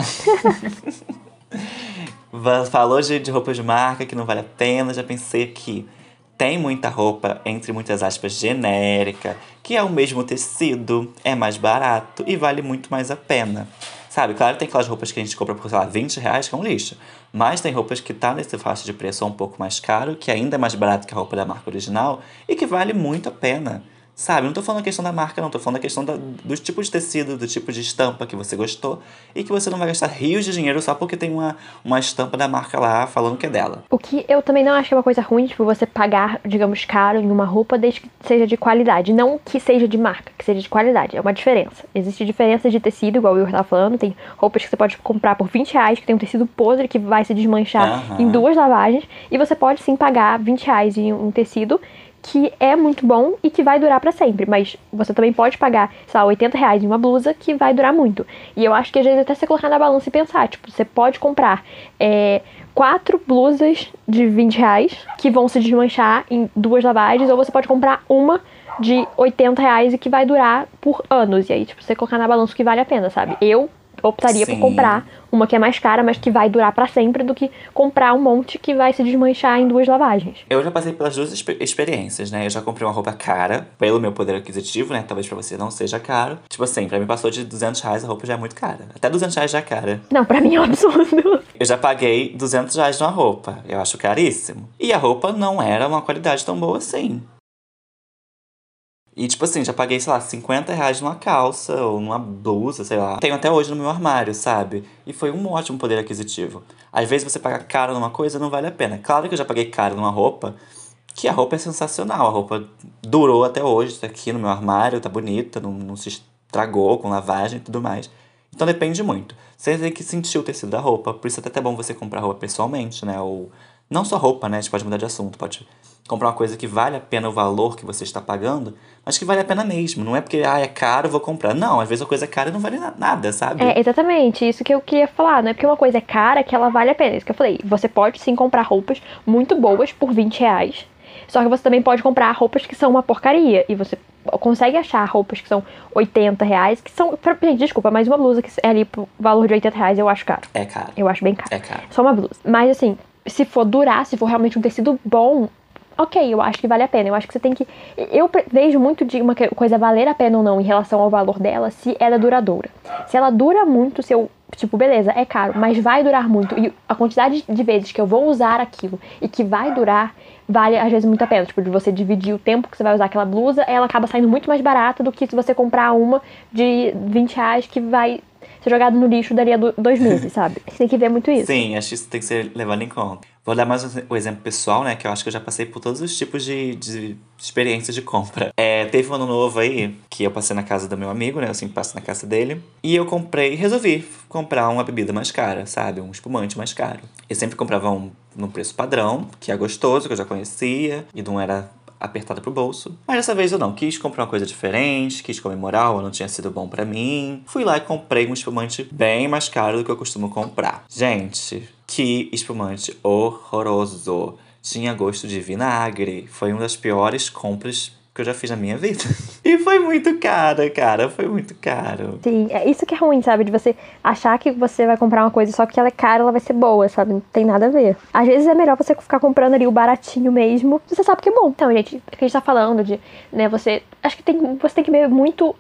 Falou de, de roupa de marca que não vale a pena. Já pensei que tem muita roupa, entre muitas aspas, genérica, que é o mesmo tecido, é mais barato e vale muito mais a pena. Sabe, claro, tem aquelas roupas que a gente compra por, sei lá, 20 reais, que é um lixo. Mas tem roupas que tá nesse faixa de preço um pouco mais caro, que ainda é mais barato que a roupa da marca original e que vale muito a pena. Sabe, não tô falando a questão da marca, não, tô falando a questão da, do tipo de tecido, do tipo de estampa que você gostou e que você não vai gastar rios de dinheiro só porque tem uma, uma estampa da marca lá falando que é dela. O que eu também não acho uma coisa ruim, tipo, você pagar, digamos, caro em uma roupa desde que seja de qualidade. Não que seja de marca, que seja de qualidade. É uma diferença. Existe diferença de tecido, igual o Will tava falando. Tem roupas que você pode comprar por 20 reais, que tem um tecido podre que vai se desmanchar uhum. em duas lavagens. E você pode sim pagar 20 reais em um tecido que é muito bom e que vai durar para sempre. Mas você também pode pagar, sei lá, 80 reais em uma blusa que vai durar muito. E eu acho que às vezes até você colocar na balança e pensar, tipo, você pode comprar é, quatro blusas de 20 reais que vão se desmanchar em duas lavagens, ou você pode comprar uma de 80 reais e que vai durar por anos. E aí, tipo, você colocar na balança o que vale a pena, sabe? Eu optaria Sim. por comprar uma que é mais cara, mas que vai durar para sempre, do que comprar um monte que vai se desmanchar em duas lavagens. Eu já passei pelas duas experiências, né? Eu já comprei uma roupa cara, pelo meu poder aquisitivo, né? Talvez para você não seja caro. Tipo assim, pra mim passou de 200 reais, a roupa já é muito cara. Até 200 reais já é cara. Não, pra mim é um absurdo. [LAUGHS] Eu já paguei 200 reais numa roupa. Eu acho caríssimo. E a roupa não era uma qualidade tão boa assim. E, tipo assim, já paguei, sei lá, 50 reais numa calça ou numa blusa, sei lá. Tenho até hoje no meu armário, sabe? E foi um ótimo poder aquisitivo. Às vezes você paga caro numa coisa não vale a pena. Claro que eu já paguei caro numa roupa, que a roupa é sensacional. A roupa durou até hoje, tá aqui no meu armário, tá bonita, não, não se estragou com lavagem e tudo mais. Então depende muito. Você tem que sentir o tecido da roupa, por isso é até bom você comprar roupa pessoalmente, né? Ou não só roupa, né? A gente pode mudar de assunto, pode comprar uma coisa que vale a pena o valor que você está pagando, mas que vale a pena mesmo. Não é porque, ah, é caro, vou comprar. Não, às vezes a coisa é cara e não vale nada, sabe? É, exatamente. Isso que eu queria falar. Não é porque uma coisa é cara que ela vale a pena. Isso que eu falei. Você pode sim comprar roupas muito boas por 20 reais. Só que você também pode comprar roupas que são uma porcaria. E você consegue achar roupas que são 80 reais, que são. Gente, desculpa, mas uma blusa que é ali pro valor de 80 reais eu acho caro. É caro. Eu acho bem caro. É caro. Só uma blusa. Mas assim, se for durar, se for realmente um tecido bom, ok, eu acho que vale a pena. Eu acho que você tem que. Eu vejo muito de uma coisa valer a pena ou não em relação ao valor dela se ela é duradoura. Se ela dura muito, se eu. Tipo, beleza, é caro, mas vai durar muito. E a quantidade de vezes que eu vou usar aquilo e que vai durar, vale às vezes muito a pena. Tipo, de você dividir o tempo que você vai usar aquela blusa, ela acaba saindo muito mais barata do que se você comprar uma de 20 reais que vai ser jogado no lixo daria dois meses, [LAUGHS] sabe? Você tem que ver muito isso. Sim, acho que isso tem que ser levado em conta. Vou dar mais um exemplo pessoal, né? Que eu acho que eu já passei por todos os tipos de, de experiências de compra. É, teve um ano novo aí, que eu passei na casa do meu amigo, né? Eu sempre passo na casa dele. E eu comprei, resolvi comprar uma bebida mais cara, sabe? Um espumante mais caro. Eu sempre comprava um num preço padrão, que é gostoso, que eu já conhecia, e não era apertada pro bolso. Mas dessa vez eu não, quis comprar uma coisa diferente, quis comemorar, ou não tinha sido bom para mim. Fui lá e comprei um espumante bem mais caro do que eu costumo comprar. Gente, que espumante horroroso. Tinha gosto de vinagre. Foi uma das piores compras que eu já fiz na minha vida. [LAUGHS] E foi muito caro, cara. Foi muito caro. Sim, é isso que é ruim, sabe? De você achar que você vai comprar uma coisa só que ela é cara, ela vai ser boa, sabe? Não tem nada a ver. Às vezes é melhor você ficar comprando ali o baratinho mesmo. Você sabe que é bom. Então, gente, o que a gente tá falando de, né, você. Acho que tem, você tem que ver muito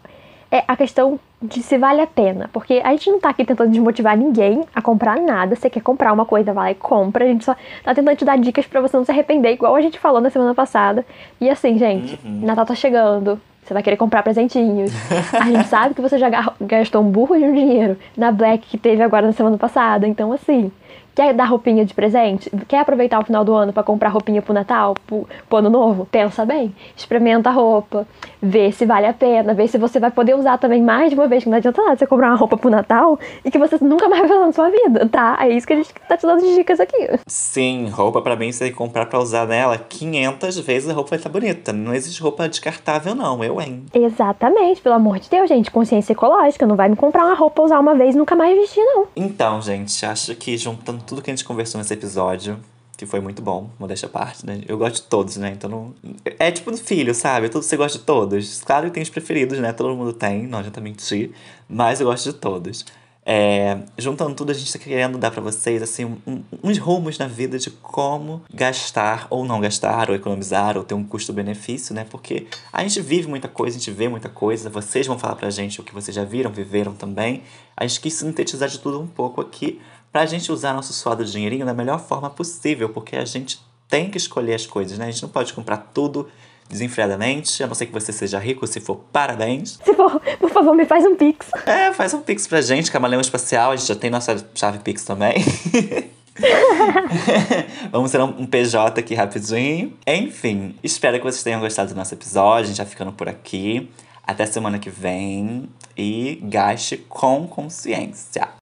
é, a questão de se vale a pena. Porque a gente não tá aqui tentando desmotivar ninguém a comprar nada. Você quer comprar uma coisa, vai lá e compra. A gente só tá tentando te dar dicas para você não se arrepender, igual a gente falou na semana passada. E assim, gente, uhum. Natal tá chegando. Você vai querer comprar presentinhos. A gente sabe que você já gastou um burro de dinheiro na Black que teve agora na semana passada. Então, assim, Quer dar roupinha de presente? Quer aproveitar o final do ano para comprar roupinha pro Natal, pro, pro ano novo? Pensa bem. Experimenta a roupa. Vê se vale a pena. Vê se você vai poder usar também mais de uma vez. Que não adianta nada você comprar uma roupa pro Natal e que você nunca mais vai usar na sua vida, tá? É isso que a gente tá te dando de dicas aqui. Sim, roupa para mim você tem que comprar pra usar nela 500 vezes a roupa vai estar tá bonita. Não existe roupa descartável, não. Eu, hein? Exatamente. Pelo amor de Deus, gente. Consciência ecológica. Não vai me comprar uma roupa usar uma vez e nunca mais vestir, não. Então, gente, acho que juntando tudo que a gente conversou nesse episódio, que foi muito bom, modéstia à parte, né? Eu gosto de todos, né? Então não... É tipo um filho, sabe? Tudo você gosta de todos. Claro que tem os preferidos, né? Todo mundo tem, não adianta mentir. Mas eu gosto de todos. É, juntando tudo, a gente tá querendo dar para vocês assim um, uns rumos na vida de como gastar ou não gastar, ou economizar, ou ter um custo-benefício, né? Porque a gente vive muita coisa, a gente vê muita coisa, vocês vão falar pra gente o que vocês já viram, viveram também. A gente quis sintetizar de tudo um pouco aqui para a gente usar nosso suado dinheirinho da melhor forma possível, porque a gente tem que escolher as coisas, né? A gente não pode comprar tudo desenfreadamente, a não ser que você seja rico, se for, parabéns. Se for, por favor, me faz um pix. É, faz um pix pra gente, Camaleão Espacial, a gente já tem nossa chave pix também. [LAUGHS] Vamos ter um PJ aqui rapidinho. Enfim, espero que vocês tenham gostado do nosso episódio. A gente já ficando por aqui. Até semana que vem. E gaste com consciência.